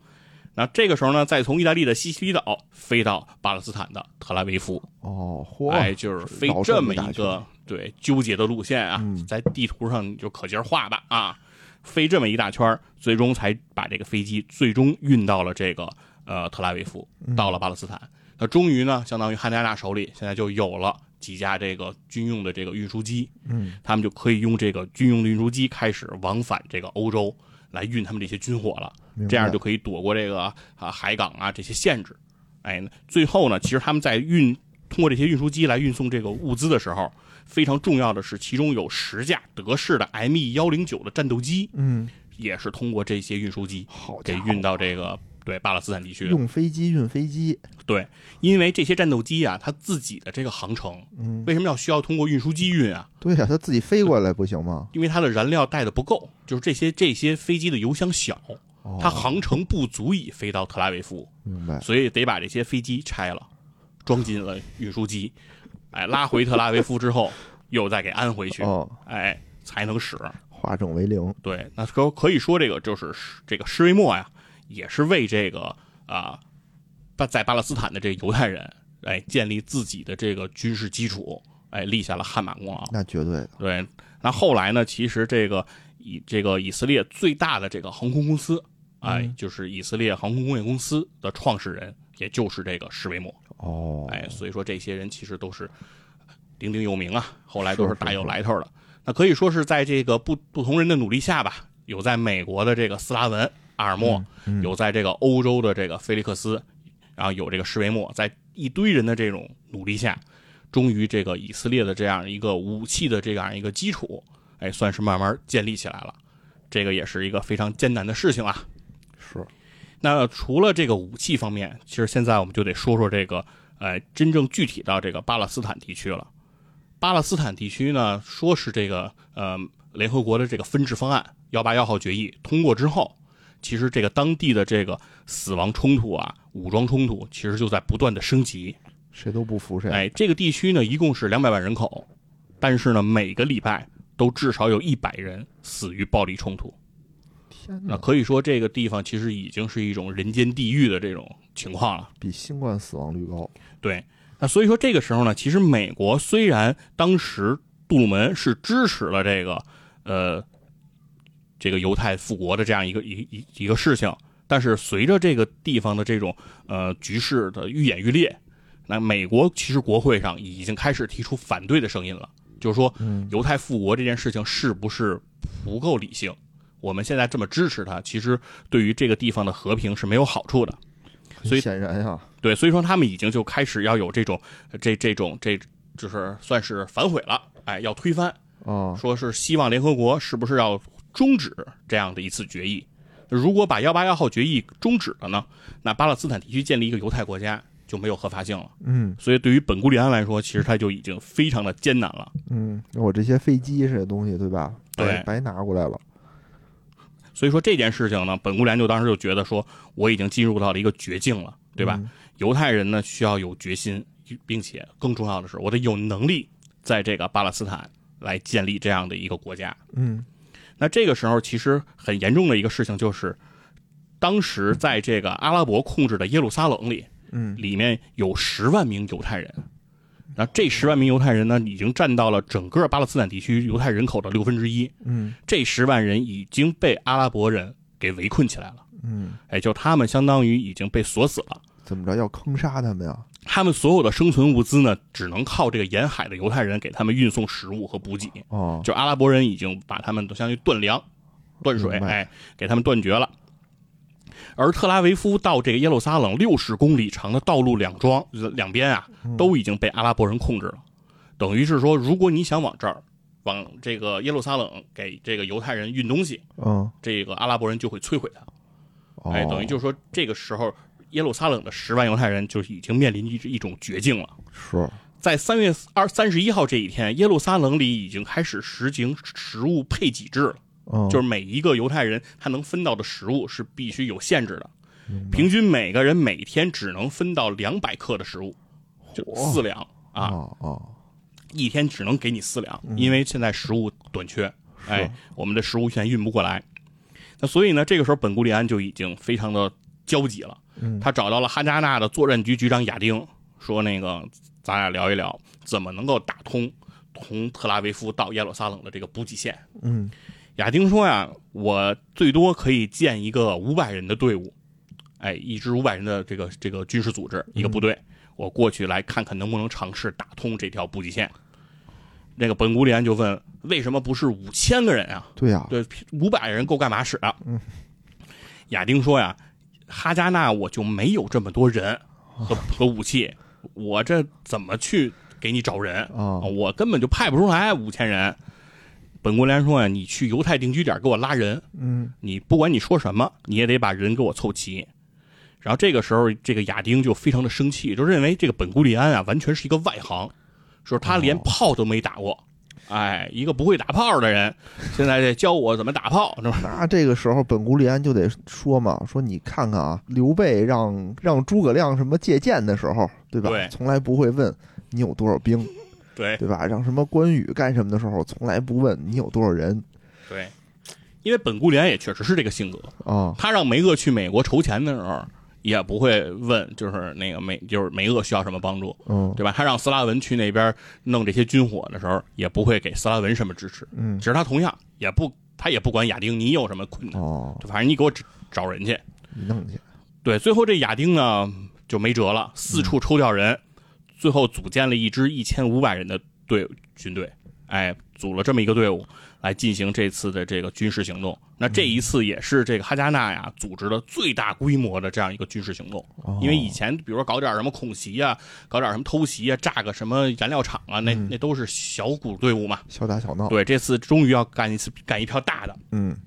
那这个时候呢，再从意大利的西西里岛飞到巴勒斯坦的特拉维夫，哦嚯，哎，就是飞这么么一个对纠结的路线啊，嗯。在地图上你就可劲儿画吧啊，飞这么一大圈儿，最终才把这个飞机最终运到了这个呃特拉维夫，嗯到了巴勒斯坦。那终于呢，相当于汉尼亚手里现在就有了几架这个军用的这个运输机，嗯他们就可以用这个军用的运输机开始往返这个欧洲来运他们这些军火了。这样就可以躲过这个啊海港啊这些限制。哎，最后呢，其实他们在运通过这些运输机来运送这个物资的时候，非常重要的是，其中有十架德式的 ME 幺零九的战斗机，嗯，也是通过这些运输机好给运到这个对巴勒斯坦地区。用飞机运飞机，对，因为这些战斗机啊，它自己的这个航程，嗯，为什么要需要通过运输机运啊？对呀，它自己飞过来不行吗？因为它的燃料带的不够，就是这些这些飞机的油箱小，哦它航程不足以飞到特拉维夫。明白，所以得把这些飞机拆了，装进了运输机，哎，拉回特拉维夫之后，又再给安回去，哦，哎，才能使。化整为零，对，那可可以说这个就是这个施维莫呀，也是为这个啊巴、在巴勒斯坦的这个犹太人，哎，建立自己的这个军事基础，哎，立下了汗马功劳。那绝对的，对，那后来呢，其实这个以这个以色列最大的这个航空公司，哎，嗯就是以色列航空工业公司的创始人，也就是这个施维莫。哦，哎，所以说这些人其实都是鼎鼎有名啊，后来都是大有来头的。那可以说是在这个不不同人的努力下吧，有在美国的这个斯拉文阿尔默，嗯有在这个欧洲的这个菲利克斯，然后有这个施维莫，在一堆人的这种努力下，终于这个以色列的这样一个武器的这样一个基础，哎，算是慢慢建立起来了。这个也是一个非常艰难的事情啊。是，那除了这个武器方面，其实现在我们就得说说这个，呃，真正具体到这个巴勒斯坦地区了。巴勒斯坦地区呢，说是这个呃联合国的这个分治方案幺八幺号决议通过之后，其实这个当地的这个死亡冲突啊，武装冲突其实就在不断的升级。谁都不服谁，哎，这个地区呢一共是两百万人口，但是呢每个礼拜都至少有一百人死于暴力冲突。那天哪，可以说这个地方其实已经是一种人间地狱的这种情况了。比新冠死亡率高，对，那所以说这个时候呢，其实美国虽然当时杜鲁门是支持了这个呃这个犹太复国的这样一个一一一个事情，但是随着这个地方的这种呃局势的愈演愈烈，那美国其实国会上已经开始提出反对的声音了，就是说嗯，犹太复国这件事情是不是不够理性？我们现在这么支持他，其实对于这个地方的和平是没有好处的。所以显然呀，对，所以说他们已经就开始要有这种这这种这就是算是反悔了，哎，要推翻，啊，说是希望联合国是不是要终止这样的一次决议？如果把幺八幺号决议终止了呢，那巴勒斯坦地区建立一个犹太国家就没有合法性了。嗯所以对于本古里安来说，其实他就已经非常的艰难了。嗯，我这些飞机这些东西，对吧？对白拿过来了，所以说这件事情呢，本古里安就当时就觉得说，我已经进入到了一个绝境了，对吧？嗯犹太人呢需要有决心，并且更重要的是，我得有能力在这个巴勒斯坦来建立这样的一个国家。嗯那这个时候，其实很严重的一个事情就是，当时在这个阿拉伯控制的耶路撒冷里，嗯里面有十万名犹太人。那这十万名犹太人呢，已经占到了整个巴勒斯坦地区犹太人口的六分之一。嗯这十万人已经被阿拉伯人给围困起来了，嗯，哎，就他们相当于已经被锁死了。怎么着要坑杀他们呀？他们所有的生存物资呢，只能靠这个沿海的犹太人给他们运送食物和补给。哦，就阿拉伯人已经把他们都相当于断粮、断水，哎，给他们断绝了。而特拉维夫到这个耶路撒冷六十公里长的道路两桩两边啊，嗯都已经被阿拉伯人控制了。等于是说，如果你想往这儿，往这个耶路撒冷给这个犹太人运东西，嗯，这个阿拉伯人就会摧毁它。哦，哎，等于就是说，这个时候耶路撒冷的十万犹太人就已经面临一一种绝境了。是，在三月二三十一号这一天，耶路撒冷里已经开始实行食物配给制了，嗯，就是每一个犹太人他能分到的食物是必须有限制的，平均每个人每天只能分到两百克的食物，就嚯四两啊，哦哦，一天只能给你四两，因为现在食物短缺，哎，我们的食物现在运不过来。那所以呢，这个时候本古里安就已经非常的焦急了。嗯他找到了哈加纳的作战局局长亚丁，说：“那个，咱俩聊一聊，怎么能够打通从特拉维夫到耶路撒冷的这个补给线。”嗯亚丁说呀，我最多可以建一个五百人的队伍，哎，一支五百人的这个这个军事组织，一个部队，我过去来看看能不能尝试打通这条补给线。那个本古里安就问，为什么不是五千个人啊？对呀，对，五百人够干嘛使的？嗯亚丁说呀，哈加纳我就没有这么多人和和武器，我这怎么去给你找人？啊我根本就派不出来五千人。本国联说呀，你去犹太定居点给我拉人，嗯你不管你说什么，你也得把人给我凑齐。然后这个时候，这个亚丁就非常的生气，就认为这个本古利安啊，完全是一个外行，说他连炮都没打过，哎，一个不会打炮的人，现在得教我怎么打炮，是吧？那这个时候本古里安就得说嘛，说你看看啊，刘备让让诸葛亮什么借箭的时候，对吧？对从来不会问你有多少兵，对对吧？让什么关羽干什么的时候，从来不问你有多少人对，因为本固连也确实是这个性格，啊。他让梅厄去美国筹钱的时候，也不会问，就是那个梅，就是梅厄需要什么帮助，嗯对吧？他让斯拉文去那边弄这些军火的时候，也不会给斯拉文什么支持。嗯其实他同样也不，他也不管亚丁你有什么困难，哦，就反正你给我找找人去。你弄去，对，最后这亚丁呢就没辙了，四处抽调人，最后组建了一支一千五百人的队军队，哎，组了这么一个队伍来进行这次的这个军事行动。那这一次也是这个哈加纳呀组织的最大规模的这样一个军事行动，哦因为以前比如说搞点什么恐袭啊，搞点什么偷袭啊，炸个什么燃料厂啊，那那都是小股队伍嘛。小打小闹，对，这次终于要干一次干一票大的，嗯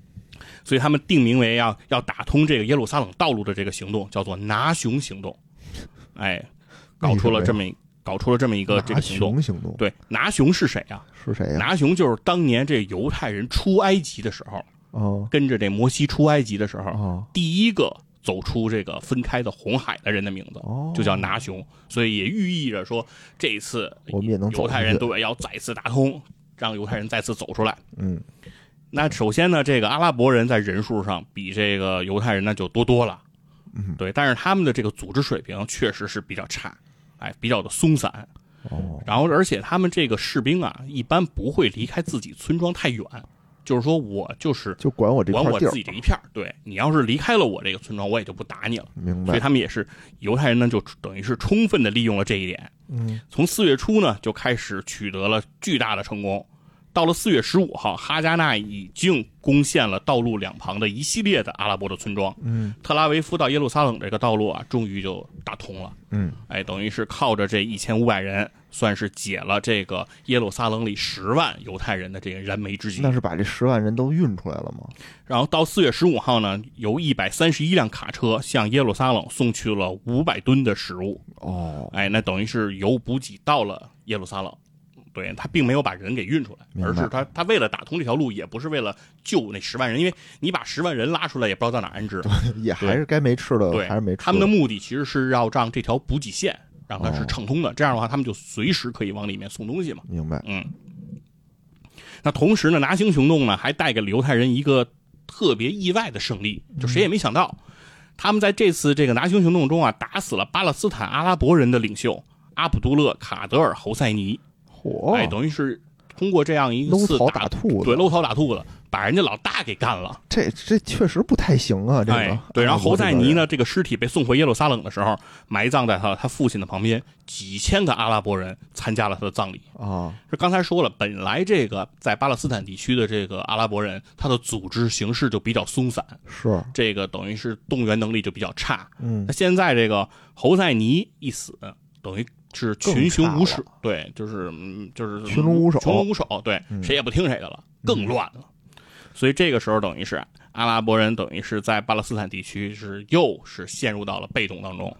所以他们定名为要要打通这个耶路撒冷道路的这个行动，叫做拿熊行动。哎，搞出了这么一搞出了这么一个这个行动。熊行动。对，拿熊是谁啊？是谁呀？拿熊就是当年这犹太人出埃及的时候，哦。跟着这摩西出埃及的时候，哦。第一个走出这个分开的红海的人的名字，哦，就叫拿熊，所以也寓意着说这一次我们也能走犹太人对要再次打通，让犹太人再次走出来。嗯。那首先呢，这个阿拉伯人在人数上比这个犹太人呢就多多了，嗯。对，但是他们的这个组织水平确实是比较差，哎，比较的松散。哦然后，而且他们这个士兵啊，一般不会离开自己村庄太远，就是说我就是就管我这管我自己这一片儿对你要是离开了我这个村庄，我也就不打你了。明白所以？他们也是犹太人呢，就等于是充分的利用了这一点。嗯从四月初呢，就开始取得了巨大的成功。到了四月十五号，哈加纳已经攻陷了道路两旁的一系列的阿拉伯的村庄。嗯特拉维夫到耶路撒冷这个道路啊，终于就打通了。嗯哎，等于是靠着这一千五百人，算是解了这个耶路撒冷里十万犹太人的这个燃眉之急。那是把这十万人都运出来了吗？然后到四月十五号呢，由一百三十一辆卡车向耶路撒冷送去了五百吨的食物。哦，哎，那等于是由补给到了耶路撒冷。对他并没有把人给运出来，而是他他为了打通这条路，也不是为了救那十万人，因为你把十万人拉出来，也不知道到哪安置。也还是该没吃的对，还是没吃。他们的目的其实是要让这条补给线让它是哦畅通的，这样的话，他们就随时可以往里面送东西嘛。明白？嗯，那同时呢，拿星行动呢还带给了犹太人一个特别意外的胜利，就谁也没想到，他们在这次这个拿星行动中啊，打死了巴勒斯坦阿拉伯人的领袖阿卜杜勒·卡德尔·侯赛尼，嚯，哎，等于是通过这样一搂草次打打兔子，对搂草打兔子，把人家老大给干了。这这确实不太行啊！这哎个，对，然后侯赛尼呢？呢，这个尸体被送回耶路撒冷的时候，埋葬在他他父亲的旁边，几千个阿拉伯人参加了他的葬礼。啊，这刚才说了，本来这个在巴勒斯坦地区的这个阿拉伯人，他的组织形式就比较松散，是，这个等于是动员能力就比较差。嗯那现在这个侯赛尼一死，等于是群雄无首，对，就是嗯就是群龙无首群龙无首，对，嗯谁也不听谁的了，更乱了。所以这个时候，等于是阿拉伯人等于是在巴勒斯坦地区是又是陷入到了被动当中。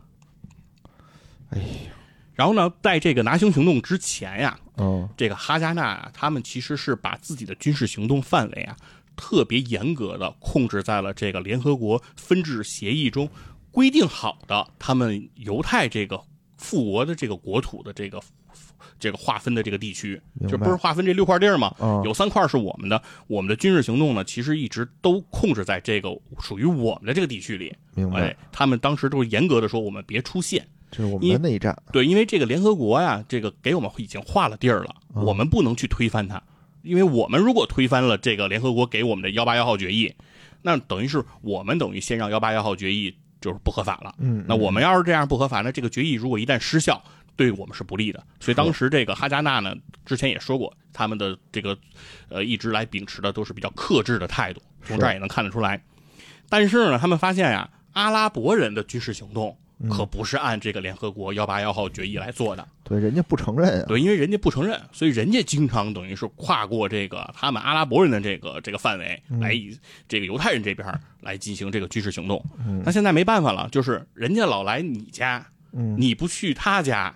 哎呀，然后呢，在这个拿星行动之前呀，嗯这个哈加纳啊，他们其实是把自己的军事行动范围啊，特别严格的控制在了这个联合国分治协议中规定好的他们犹太这个复国的这个国土的这个这个划分的这个地区，就不是划分这六块地儿吗？嗯有三块是我们的，我们的军事行动呢，其实一直都控制在这个属于我们的这个地区里。明白哎，，他们当时都是严格的说，我们别出现。这是我们的内战，对，因为这个联合国呀，这个给我们已经划了地儿了，嗯我们不能去推翻它，因为我们如果推翻了这个联合国给我们的幺八幺号决议，那等于是我们等于先让幺八幺号决议就是不合法了。嗯，那我们要是这样不合法，那这个决议如果一旦失效，对我们是不利的。所以当时这个哈加纳呢，之前也说过，他们的这个呃一直来秉持的都是比较克制的态度，从这儿也能看得出来。但是呢，他们发现呀，阿拉伯人的军事行动嗯可不是按这个联合国幺八幺号决议来做的。对人家不承认啊，对，因为人家不承认，所以人家经常等于是跨过这个他们阿拉伯人的这个这个范围，来以这个犹太人这边来进行这个军事行动。嗯那现在没办法了，就是人家老来你家，嗯，你不去他家，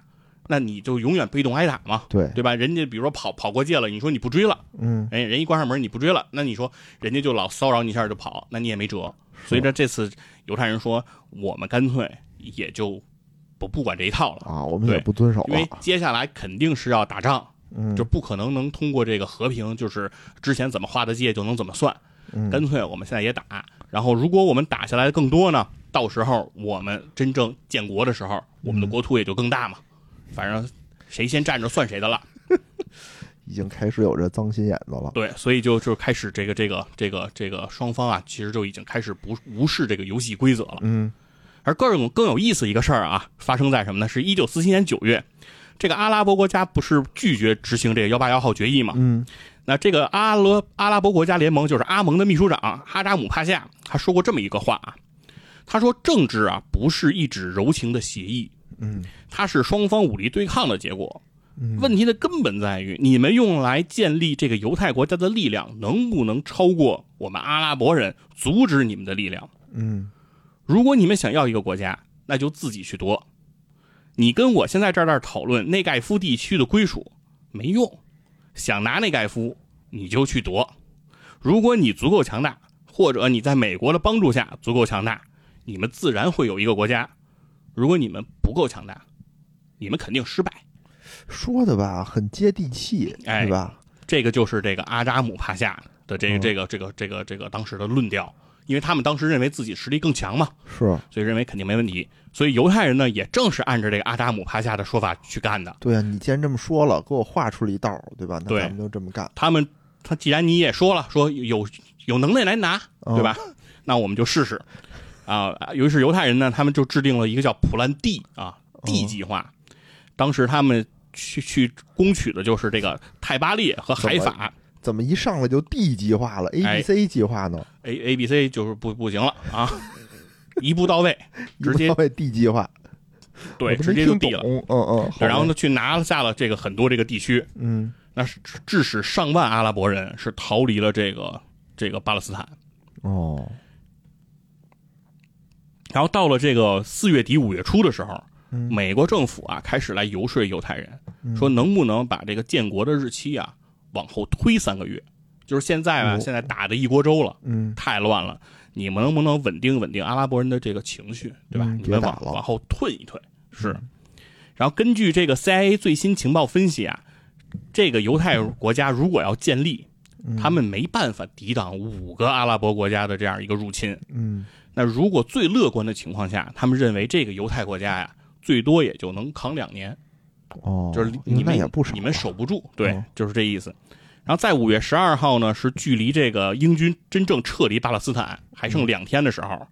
那你就永远被动挨打嘛，对，对吧？人家比如说跑跑过界了，你说你不追了，嗯哎，人一关上门你不追了，那你说人家就老骚扰你一下就跑，那你也没辙。所以这这次犹太人说，我们干脆也就不不管这一套了。啊，我们也不遵守因为，接下来肯定是要打仗，嗯，就不可能能通过这个和平，就是之前怎么划的界就能怎么算。嗯干脆我们现在也打，然后如果我们打下来的更多呢，到时候我们真正建国的时候，我们的国土也就更大嘛。反正谁先站着算谁的了。已经开始有这脏心眼子了，对，所以就就开始这个这个这个这个双方啊，其实就已经开始不无视这个游戏规则了。嗯而更有更有意思一个事儿啊，发生在什么呢？是一九四七年九月，这个阿拉伯国家不是拒绝执行这个幺八幺号决议嘛？嗯那这个阿拉阿拉伯国家联盟就是阿盟的秘书长哈扎姆帕夏，他说过这么一个话啊，他说政治啊不是一纸柔情的协议，嗯它是双方武力对抗的结果。嗯，问题的根本在于，你们用来建立这个犹太国家的力量，能不能超过我们阿拉伯人阻止你们的力量？嗯如果你们想要一个国家，那就自己去夺。你跟我现在这儿这儿讨论内盖夫地区的归属没用，想拿内盖夫你就去夺。如果你足够强大，或者你在美国的帮助下足够强大，你们自然会有一个国家。如果你们不够强大，你们肯定失败。说的吧，很接地气，哎对吧？这个就是这个阿扎姆帕夏的这个嗯这个这个这个这个当时的论调，因为他们当时认为自己实力更强嘛，是，所以认为肯定没问题。所以犹太人呢，也正是按照这个阿扎姆帕夏的说法去干的。对啊，你既然这么说了，给我画出了一道，对吧？那对咱们就这么干，他们他既然你也说了，说有有能耐来拿，嗯对吧？那我们就试试啊。尤其是犹太人呢，他们就制定了一个叫普兰 D 啊 D 计划。当时他们去去攻取的就是这个泰巴列和海法。怎么一上来就 D 计划了，A 哎 B C 计划呢？A A B C 就是不不行了啊，一步到位，直接 D 计划，对，直接就 D 了。嗯嗯，然后呢，去拿下了这个很多这个地区，嗯。那是致使上万阿拉伯人是逃离了这个这个巴勒斯坦。哦，然后到了这个四月底五月初的时候，嗯。美国政府啊开始来游说犹太人，嗯。说能不能把这个建国的日期啊往后推三个月？就是现在啊，哦现在打的一锅粥了，嗯太乱了，你们能不能稳定稳定阿拉伯人的这个情绪，对吧？嗯你们往往后退一退，是。然后根据这个 CIA 最新情报分析啊，这个犹太国家如果要建立，嗯他们没办法抵挡五个阿拉伯国家的这样一个入侵。嗯那如果最乐观的情况下，他们认为这个犹太国家呀，最多也就能扛两年，哦，就是你们也不少啊，你们守不住，对，嗯就是这意思。然后在五月十二号呢，是距离这个英军真正撤离巴勒斯坦还剩两天的时候，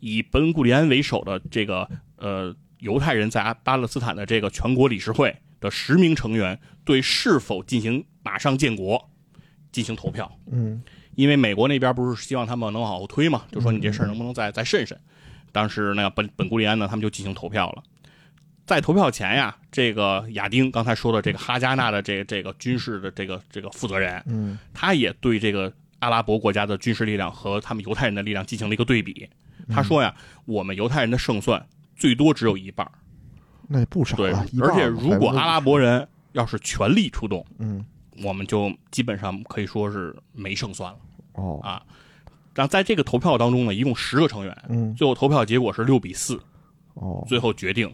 以本古利安为首的这个呃犹太人在阿巴勒斯坦的这个全国理事会的十名成员对是否进行马上建国进行投票。嗯因为美国那边不是希望他们能往后推嘛，就说你这事儿能不能再再慎慎。当时呢，本本古利安呢，他们就进行投票了。在投票前呀，这个亚丁刚才说的这个哈加纳的这个这个军事的这个这个负责人，嗯他也对这个阿拉伯国家的军事力量和他们犹太人的力量进行了一个对比。他说呀，我们犹太人的胜算最多只有一半儿。那也不少对而且如果阿拉伯人要是全力出动，嗯。我们就基本上可以说是没胜算了。哦。啊。然后在这个投票当中呢，一共十个成员，嗯。最后投票结果是六比四，哦。最后决定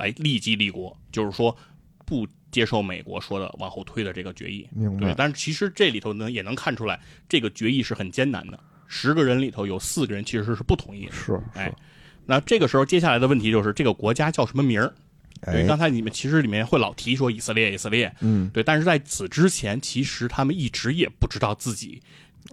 来立即立国，就是说不接受美国说的往后推的这个决议。对，明白但是其实这里头呢也能看出来，这个决议是很艰难的。十个人里头有四个人其实是不同意的。是哎，那这个时候接下来的问题就是这个国家叫什么名儿？对，哎刚才你们其实里面会老提说以色列，以色列，嗯对，但是在此之前，其实他们一直也不知道自己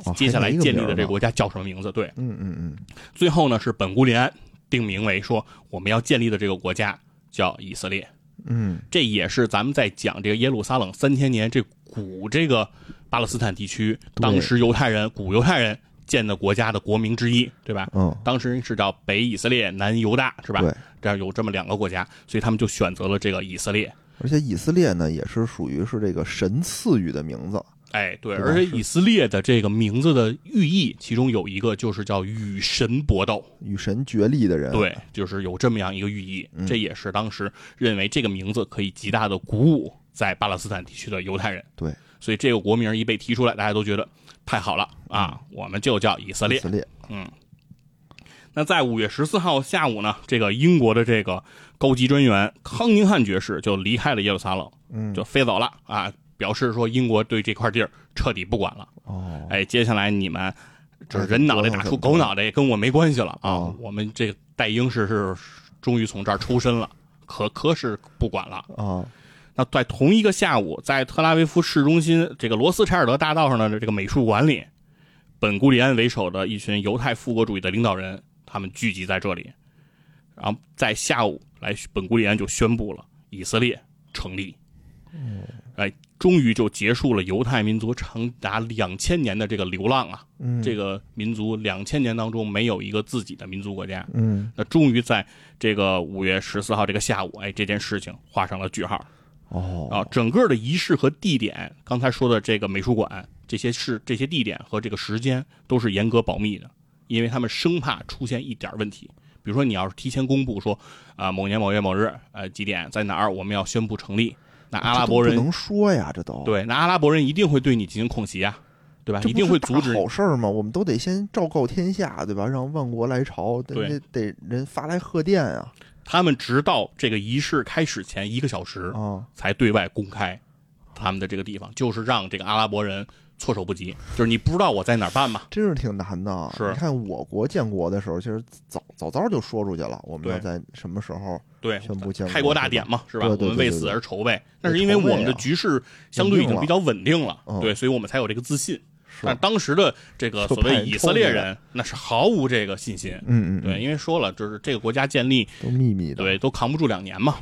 哦接下来建立的这个个国家叫什么名字。对，嗯嗯嗯最后呢是本古里安定名为说我们要建立的这个国家叫以色列。嗯这也是咱们在讲这个耶路撒冷三千年这古这个巴勒斯坦地区，当时犹太人古犹太人建的国家的国名之一，对吧？嗯当时是叫北以色列、南犹大，是吧？对，这样有这么两个国家，所以他们就选择了这个以色列。而且以色列呢也是属于是这个神赐予的名字。哎，对，而且以色列的这个名字的寓意，其中有一个就是叫与神搏斗，与神决力的人，对，就是有这么样一个寓意。嗯。这也是当时认为这个名字可以极大的鼓舞在巴勒斯坦地区的犹太人。对，所以这个国名一被提出来，大家都觉得太好了啊，我们就叫以色列。以色。列，那在五月十四号下午呢，这个英国的这个高级专员康宁汉爵士就离开了耶路撒冷，嗯。就飞走了啊，表示说英国对这块地儿彻底不管了。哦，哎，接下来你们就是人脑袋打出狗脑袋，也跟我没关系了啊！哦我们这个戴英士是终于从这儿抽身了，可可是不管了。啊那在同一个下午，在特拉维夫市中心这个罗斯柴尔德大道上的这个美术馆里，本古里安为首的一群犹太复国主义的领导人，他们聚集在这里，然后在下午来，本古里安就宣布了以色列成立。哎，终于就结束了犹太民族长达两千年的这个流浪啊！嗯这个民族两千年当中没有一个自己的民族国家，嗯那终于在这个五月十四号这个下午，哎，这件事情画上了句号。哦啊，整个的仪式和地点，刚才说的这个美术馆，这些是这些地点和这个时间都是严格保密的，因为他们生怕出现一点问题。比如说，你要是提前公布说，啊、某年某月某日，呃，几点在哪儿，我们要宣布成立，那阿拉伯人不能说呀，这都对，那阿拉伯人一定会对你进行恐袭啊，对吧？一定会阻止好事儿吗？我们都得先昭告天下，对吧？让万国来朝，得得得人发来贺电啊他们直到这个仪式开始前一个小时，啊！才对外公开他们的这个地方，就是让这个阿拉伯人措手不及，就是你不知道我在哪儿办嘛。真是挺难的。是你看我国建国的时候，其实早早早就说出去了，我们要在什么时候对，宣布建国开国大典嘛，是吧？对对我们为此而筹备，那是因为我们的局势相对已经比较稳定了，嗯对，所以我们才有这个自信。但当时的这个所谓以色列人，那是毫无这个信心，嗯嗯，对，嗯因为说了，就是这个国家建立，都秘密的，对，都扛不住两年嘛。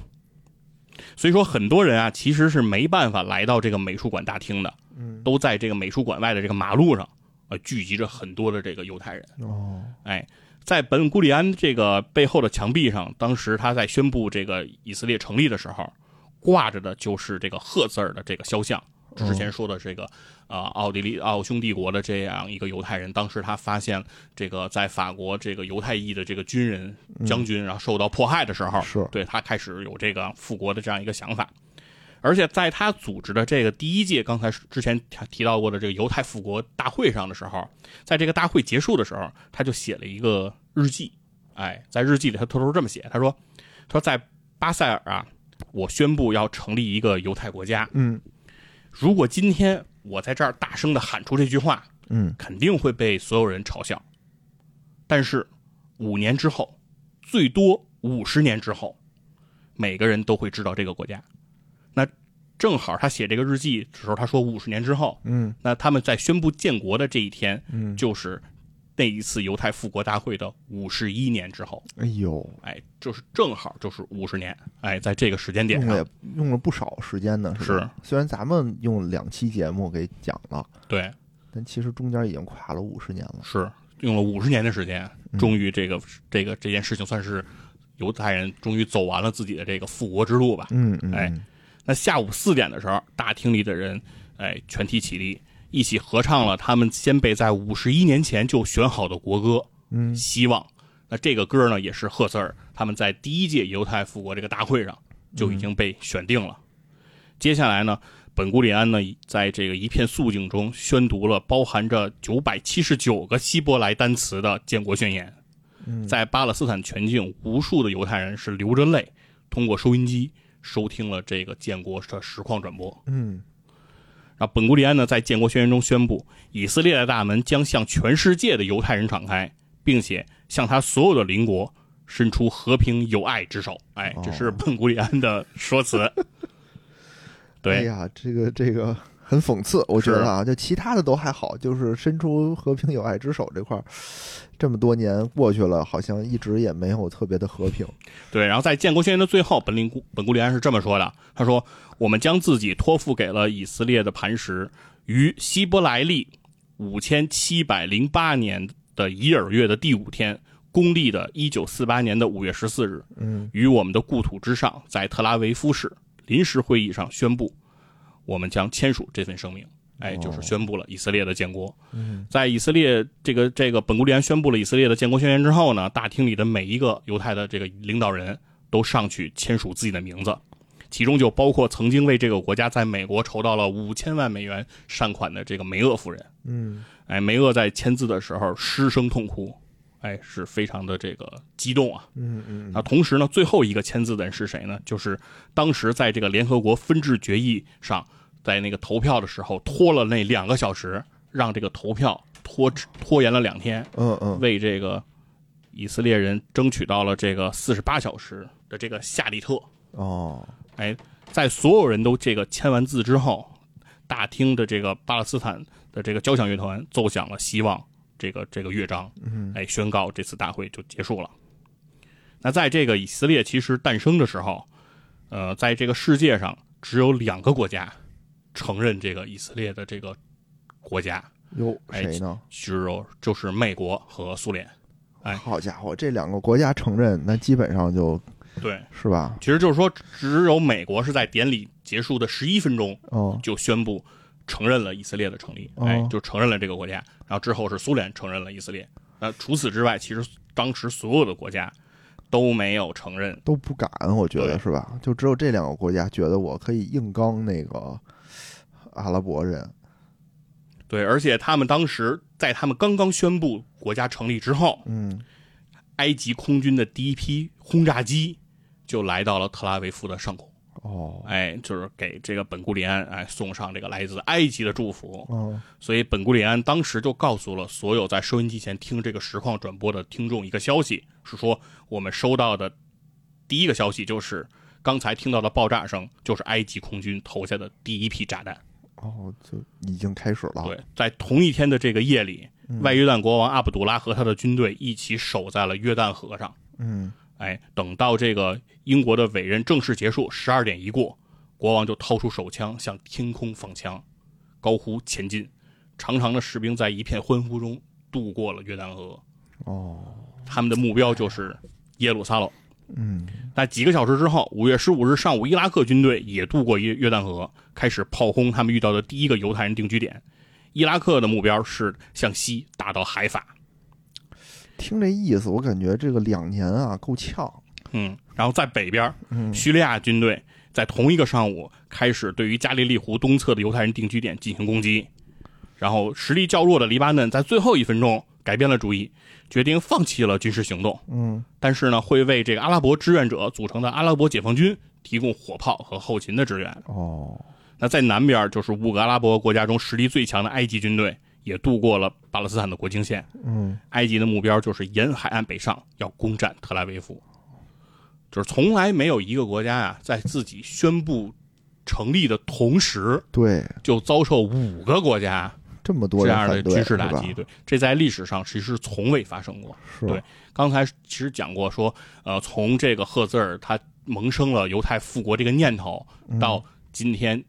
所以说，很多人啊，其实是没办法来到这个美术馆大厅的，嗯都在这个美术馆外的这个马路上，呃，聚集着很多的这个犹太人。哦哎，在本古里安这个背后的墙壁上，当时他在宣布这个以色列成立的时候，挂着的就是这个赫字儿的这个肖像。之前说的这个，呃，奥地利奥匈帝国的这样一个犹太人，当时他发现这个在法国这个犹太裔的这个军人将军，然后受到迫害的时候，是对他开始有这个复国的这样一个想法。而且在他组织的这个第一届，刚才之前提提到过的这个犹太复国大会上的时候，在这个大会结束的时候，他就写了一个日记。哎，在日记里他偷偷这么写，他说：“他说在巴塞尔啊，我宣布要成立一个犹太国家。嗯如果今天我在这儿大声的喊出这句话，嗯肯定会被所有人嘲笑。但是五年之后，最多五十年之后，每个人都会知道这个国家。那正好他写这个日记的时候，他说五十年之后，嗯那他们在宣布建国的这一天，嗯，就是那一次犹太复国大会的五十一年之后。哎呦，哎，就是正好就是五十年。哎，在这个时间点用了上，也用了不少时间呢，是吧？虽然咱们用两期节目给讲了，对，但其实中间已经跨了五十年了。是用了五十年的时间，嗯终于这个、这个这件事情算是犹太人终于走完了自己的这个复国之路吧。嗯嗯，哎那下午四点的时候，大厅里的人，哎，全体起立，一起合唱了他们先辈在五十一年前就选好的国歌，嗯希望那这个歌呢，也是赫兹尔他们在第一届犹太复国这个大会上就已经被选定了。接下来呢，本古里安呢，在这个一片肃静中宣读了包含着九百七十九个希伯来单词的建国宣言。在巴勒斯坦全境，无数的犹太人是流着泪，通过收音机收听了这个建国的实况转播。嗯，然后本古里安呢，在建国宣言中宣布，以色列的大门将向全世界的犹太人敞开，并且向他所有的邻国伸出和平友爱之手。哎，这是本古里安的说辞。对，哎呀，这个这个很讽刺，我觉得啊，就其他的都还好，就是伸出和平友爱之手这块儿，这么多年过去了，好像一直也没有特别的和平。对，然后在建国宣言的最后，本林古本古里安是这么说的：“他说，我们将自己托付给了以色列的磐石，于希伯来历五千七百零八年的伊尔月的第五天，公历的一九四八年的五月十四日，嗯，于我们的故土之上，在特拉维夫市临时会议上宣布，我们将签署这份声明。”哎，就是宣布了以色列的建国。在以色列这个这个本古利安宣布了以色列的建国宣言之后呢，大厅里的每一个犹太的这个领导人都上去签署自己的名字，其中就包括曾经为这个国家在美国筹到了五千万美元善款的这个梅厄夫人。嗯，哎，梅厄在签字的时候失声痛哭，哎，是非常的这个激动啊。嗯嗯那同时呢，最后一个签字的人是谁呢？就是当时在这个联合国分治决议上。在那个投票的时候拖了那两个小时，让这个投票拖拖延了两天。嗯嗯，为这个以色列人争取到了这个四十八小时的这个夏利特。哦，哎，在所有人都这个签完字之后，大厅的这个巴勒斯坦的这个交响乐团奏响了希望这个这个乐章，哎，宣告这次大会就结束了。那在这个以色列其实诞生的时候，呃，在这个世界上只有两个国家。承认这个以色列的这个国家，有谁呢？只有就是美国和苏联。哎，好家伙，这两个国家承认，那基本上就对，是吧？其实就是说，只有美国是在典礼结束的十一分钟，哦，就宣布承认了以色列的成立，哎，就承认了这个国家。然后之后是苏联承认了以色列。那除此之外，其实当时所有的国家都没有承认，都不敢，我觉得是吧？就只有这两个国家觉得我可以硬刚那个。阿拉伯人，对，而且他们当时在他们刚刚宣布国家成立之后，嗯，埃及空军的第一批轰炸机就来到了特拉维夫的上空，哦，哎，就是给这个本古里安哎送上这个来自埃及的祝福，哦，所以本古里安当时就告诉了所有在收音机前听这个实况转播的听众一个消息，是说我们收到的第一个消息就是刚才听到的爆炸声，就是埃及空军投下的第一批炸弹。哦，就已经开始了。对，在同一天的这个夜里，外约旦国王阿卜杜拉和他的军队一起守在了约旦河上。嗯，哎，等到这个英国的委任正式结束，十二点一过，国王就掏出手枪向天空放枪，高呼前进。长长的士兵在一片欢呼中渡过了约旦河。哦，他们的目标就是耶路撒冷。嗯，在几个小时之后，五月十五日上午，伊拉克军队也渡过约约旦河，开始炮轰他们遇到的第一个犹太人定居点。伊拉克的目标是向西打到海法。听这意思，我感觉这个两年啊够呛。嗯，然后在北边，叙利亚军队在同一个上午开始对于加利利湖东侧的犹太人定居点进行攻击。然后实力较弱的黎巴嫩在最后一分钟改变了主意。决定放弃了军事行动，嗯，但是呢，会为这个阿拉伯志愿者组成的阿拉伯解放军提供火炮和后勤的支援。哦，那在南边就是五个阿拉伯国家中实力最强的埃及军队也渡过了巴勒斯坦的国境线。嗯，埃及的目标就是沿海岸北上，要攻占特拉维夫。就是从来没有一个国家呀，在自己宣布成立的同时，对，就遭受五个国家。这么多这样的军事打击，对，这在历史上其实从未发生过。对，刚才其实讲过说，呃，从这个赫兹尔他萌生了犹太复国这个念头，到今天，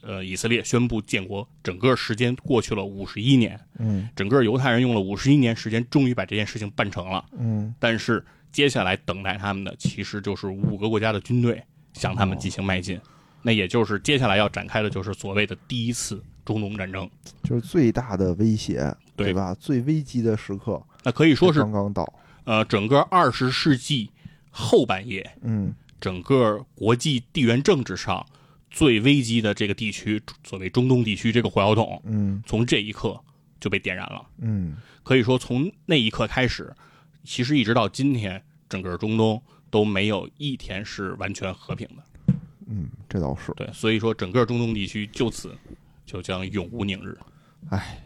呃，以色列宣布建国，整个时间过去了五十一年。嗯，整个犹太人用了五十一年时间，终于把这件事情办成了。嗯，但是接下来等待他们的，其实就是五个国家的军队向他们进行迈进。那也就是接下来要展开的，就是所谓的第一次中东战争，就是最大的威胁，对吧？最危机的时刻，那可以说是刚刚到。呃，整个二十世纪后半叶，嗯整个国际地缘政治上最危机的这个地区，所谓中东地区这个火药桶，嗯从这一刻就被点燃了。嗯可以说，从那一刻开始，其实一直到今天，整个中东都没有一天是完全和平的。嗯，这倒是。对，所以说整个中东地区就此就将永无宁日。唉，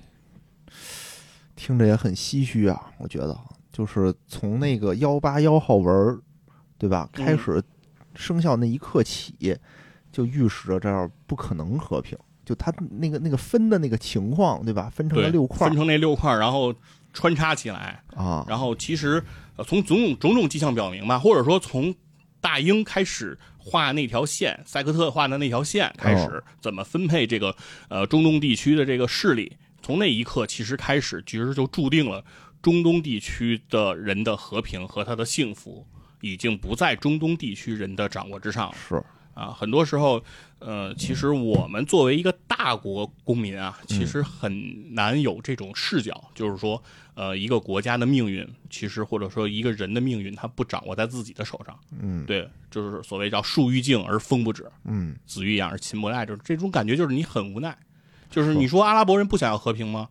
听着也很唏嘘啊。我觉得，就是从那个幺八幺号文，对吧？嗯开始生效那一刻起，就预示着这儿不可能和平。就他那个那个分的那个情况，对吧？分成了，六块分成那六块，然后穿插起来。啊，然后其实呃从种种种种迹象表明吧，或者说从大英开始画那条线，塞克特画的那条线开始，怎么分配这个呃中东地区的这个势力，从那一刻其实开始，其实就注定了中东地区的人的和平和他的幸福。已经不在中东地区人的掌握之上了是，啊！很多时候，呃，其实我们作为一个大国公民啊，其实很难有这种视角，就是说，呃，一个国家的命运，其实或者说一个人的命运，他不掌握在自己的手上。嗯对，就是所谓叫树欲静而风不止，嗯子欲养而亲不待，就是这种感觉，就是你很无奈。就是你说阿拉伯人不想要和平吗？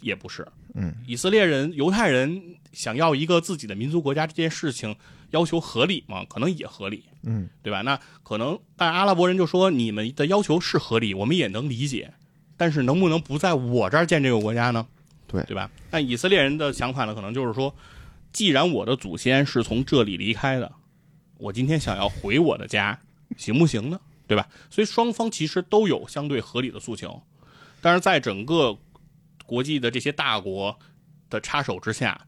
也不是。嗯，以色列人、犹太人想要一个自己的民族国家这件事情，要求合理吗？可能也合理，嗯对吧？那可能，但阿拉伯人就说你们的要求是合理，我们也能理解，但是能不能不在我这儿建这个国家呢？对对吧？那以色列人的想法呢，可能就是说，既然我的祖先是从这里离开的，我今天想要回我的家，行不行呢？对吧？所以双方其实都有相对合理的诉求，但是在整个国际的这些大国的插手之下，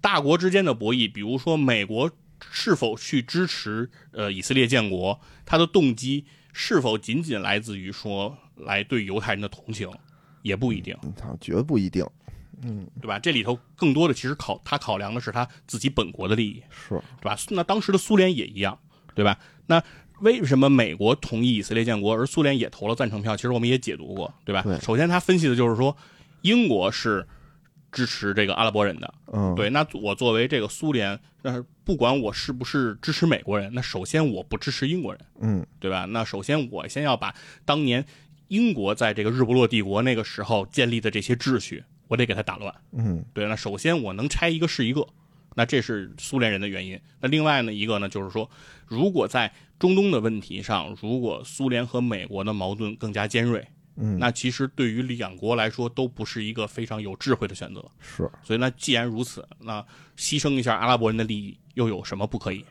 大国之间的博弈，比如说美国是否去支持呃以色列建国，他的动机是否仅仅来自于说来对犹太人的同情，也不一定。嗯，他绝不一定嗯对吧？这里头更多的其实考他考量的是他自己本国的利益，是，对吧？那当时的苏联也一样，对吧？那为什么美国同意以色列建国，而苏联也投了赞成票？其实我们也解读过，对吧？对首先他分析的就是说，英国是支持这个阿拉伯人的，嗯，对。那我作为这个苏联，那不管我是不是支持美国人，那首先我不支持英国人，嗯对吧？那首先我先要把当年英国在这个日不落帝国那个时候建立的这些秩序，我得给它打乱。嗯对，那首先我能拆一个是一个，那这是苏联人的原因。那另外呢一个呢，就是说，如果在中东的问题上，如果苏联和美国的矛盾更加尖锐，嗯，那其实对于两国来说都不是一个非常有智慧的选择。是，所以那，既然如此，那牺牲一下阿拉伯人的利益又有什么不可以？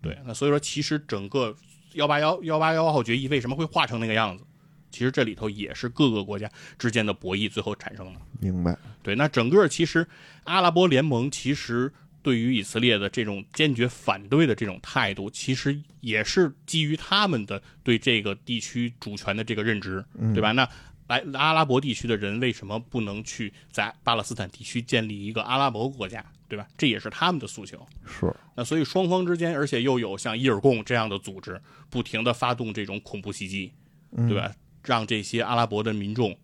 对，那所以说，其实整个幺八幺幺八幺号决议为什么会画成那个样子？其实这里头也是各个国家之间的博弈最后产生的。明白，对，那整个其实阿拉伯联盟其实对于以色列的这种坚决反对的这种态度，其实也是基于他们的对这个地区主权的这个认知，对吧？那来阿拉伯地区的人为什么不能去在巴勒斯坦地区建立一个阿拉伯国家，对吧？这也是他们的诉求。是，那所以双方之间，而且又有像伊尔贡这样的组织，不停的发动这种恐怖袭击，嗯对吧？让这些阿拉伯的民众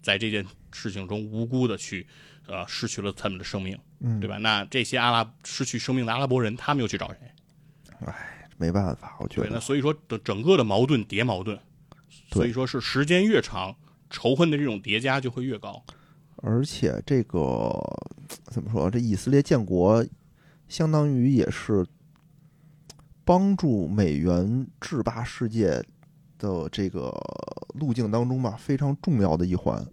在这件事情中无辜的去呃失去了他们的生命，嗯对吧？那这些阿拉失去生命的阿拉伯人，他们又去找谁？哎没办法，我觉对，那得，所以说的整个的矛盾叠矛盾，所以说是时间越长，仇恨的这种叠加就会越高。而且这个怎么说？这以色列建国，相当于也是帮助美元制霸世界的这个路径当中吧，非常重要的一环。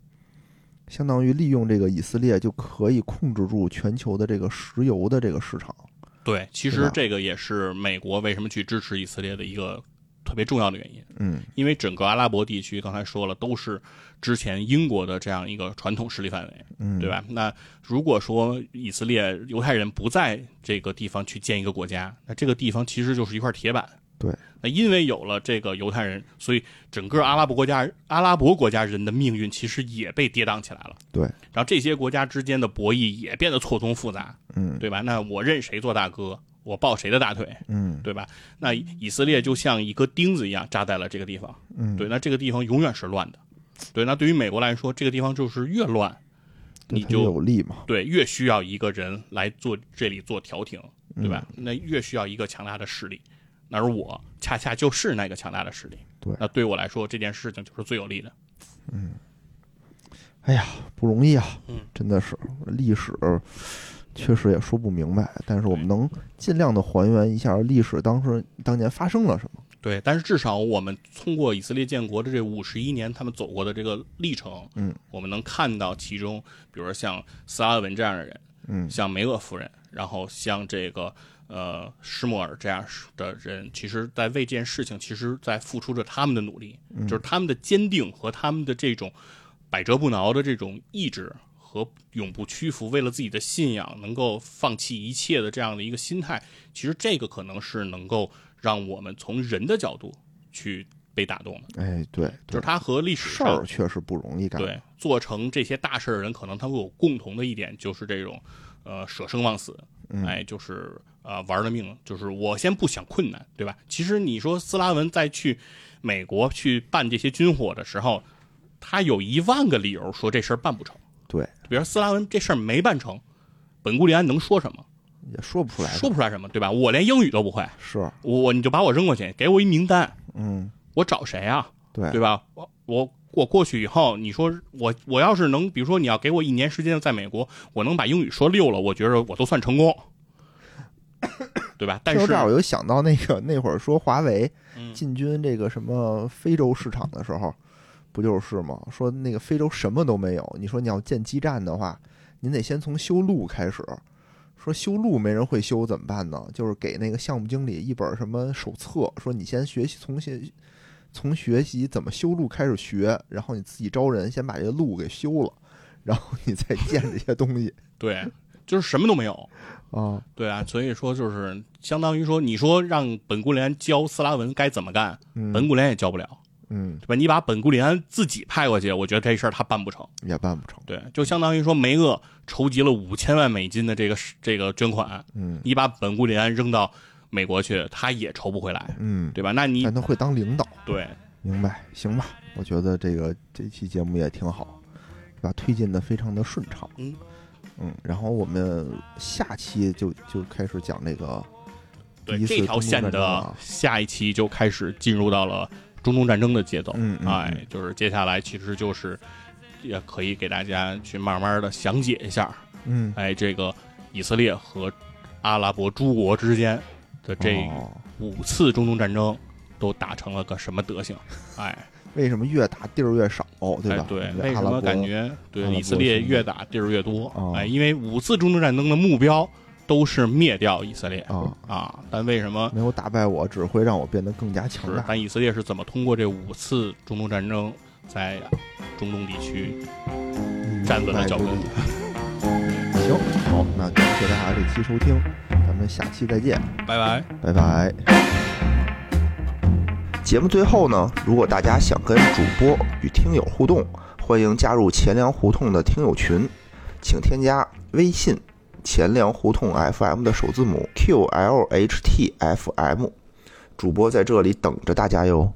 相当于利用这个以色列就可以控制住全球的这个石油的这个市场。对，其实这个也是美国为什么去支持以色列的一个特别重要的原因。嗯因为整个阿拉伯地区，刚才说了，都是之前英国的这样一个传统势力范围，嗯，对吧？那如果说以色列犹太人不在这个地方去建一个国家，那这个地方其实就是一块铁板。对，那因为有了这个犹太人，所以整个阿拉伯国家阿拉伯国家人的命运其实也被跌宕起来了。对，然后这些国家之间的博弈也变得错综复杂，嗯对吧？那我认谁做大哥，我抱谁的大腿，嗯对吧？那以色列就像一颗钉子一样扎在了这个地方。嗯，对，那这个地方永远是乱的。对，那对于美国来说，这个地方就是越乱，你就有利嘛，对越需要一个人来做这里做调停，对吧？那越需要一个强大的势力，那而我恰恰就是那个强大的势力。对那对我来说这件事情就是最有利的。嗯哎呀，不容易啊，嗯真的是历史，确实也说不明白，但是我们能尽量的还原一下历史当时当年发生了什么。对，但是至少我们通过以色列建国的这五十一年，他们走过的这个历程，嗯，我们能看到其中，比如说像斯拉文这样的人，嗯像梅厄夫人，然后像这个呃施莫尔这样的人，其实在为这件事情，其实在付出着他们的努力，就是他们的坚定和他们的这种百折不挠的这种意志和永不屈服，为了自己的信仰能够放弃一切的这样的一个心态，其实这个可能是能够让我们从人的角度去被打动的，哎，对，对就是他和历史事儿确实不容易干。对，做成这些大事儿的人，可能他会有共同的一点，就是这种，呃，舍生忘死，嗯哎，就是呃玩了命，就是我先不想困难，对吧？其实你说斯拉文在去美国去办这些军火的时候，他有一万个理由说这事儿办不成。对，比如斯拉文这事儿没办成，本古利安能说什么？也说不出来。说不出来什么，对吧？我连英语都不会，是，我我你就把我扔过去，给我一名单，嗯，我找谁啊？对，对吧？我我我过去以后，你说我我要是能，比如说你要给我一年时间在美国，我能把英语说溜了，我觉得我都算成功，对吧？但是这儿我又想到那个那会儿说华为嗯进军这个什么非洲市场的时候，不就是吗？说那个非洲什么都没有，你说你要建基站的话，您得先从修路开始。说修路没人会修怎么办呢？就是给那个项目经理一本什么手册，说你先学习从学从学习怎么修路开始学，然后你自己招人，先把这个路给修了，然后你再建这些东西 对，就是什么都没有，啊。对啊，所以说就是相当于说，你说让本古里安教斯拉文该怎么干，嗯本古里安也教不了，嗯，对吧？你把本古里安自己派过去，我觉得这事儿他办不成。也办不成。对，就相当于说梅厄筹集了五千万美金的这个这个捐款，嗯你把本古里安扔到美国去，他也筹不回来，嗯，对吧？那你但他会当领导。对明白，行吧？我觉得这个这期节目也挺好，对吧？推进的非常的顺畅。嗯嗯，然后我们下期就就开始讲那个对这条线的啊下一期就开始进入到了中东战争的节奏，嗯嗯哎，就是接下来其实就是也可以给大家去慢慢的详解一下，嗯。哎，这个以色列和阿拉伯诸国之间的这哦。五次中东战争都打成了个什么德行，哎。为什么越打地儿越少，对吧？哎，对，这为什么感觉对以色列越打地儿越多？嗯哎，因为五次中东战争的目标都是灭掉以色列啊啊，但为什么没有打败我，只会让我变得更加强？大？但以色列是怎么通过这五次中东战争在中东地区站稳了脚跟？行，好，那感谢大家这期收听，咱们下期再见。拜拜。拜拜。节目最后呢，如果大家想跟主播与听友互动，欢迎加入钱粮胡同的听友群，请添加微信“钱粮胡同 FM” 的首字母 QLHTFM，主播在这里等着大家哟。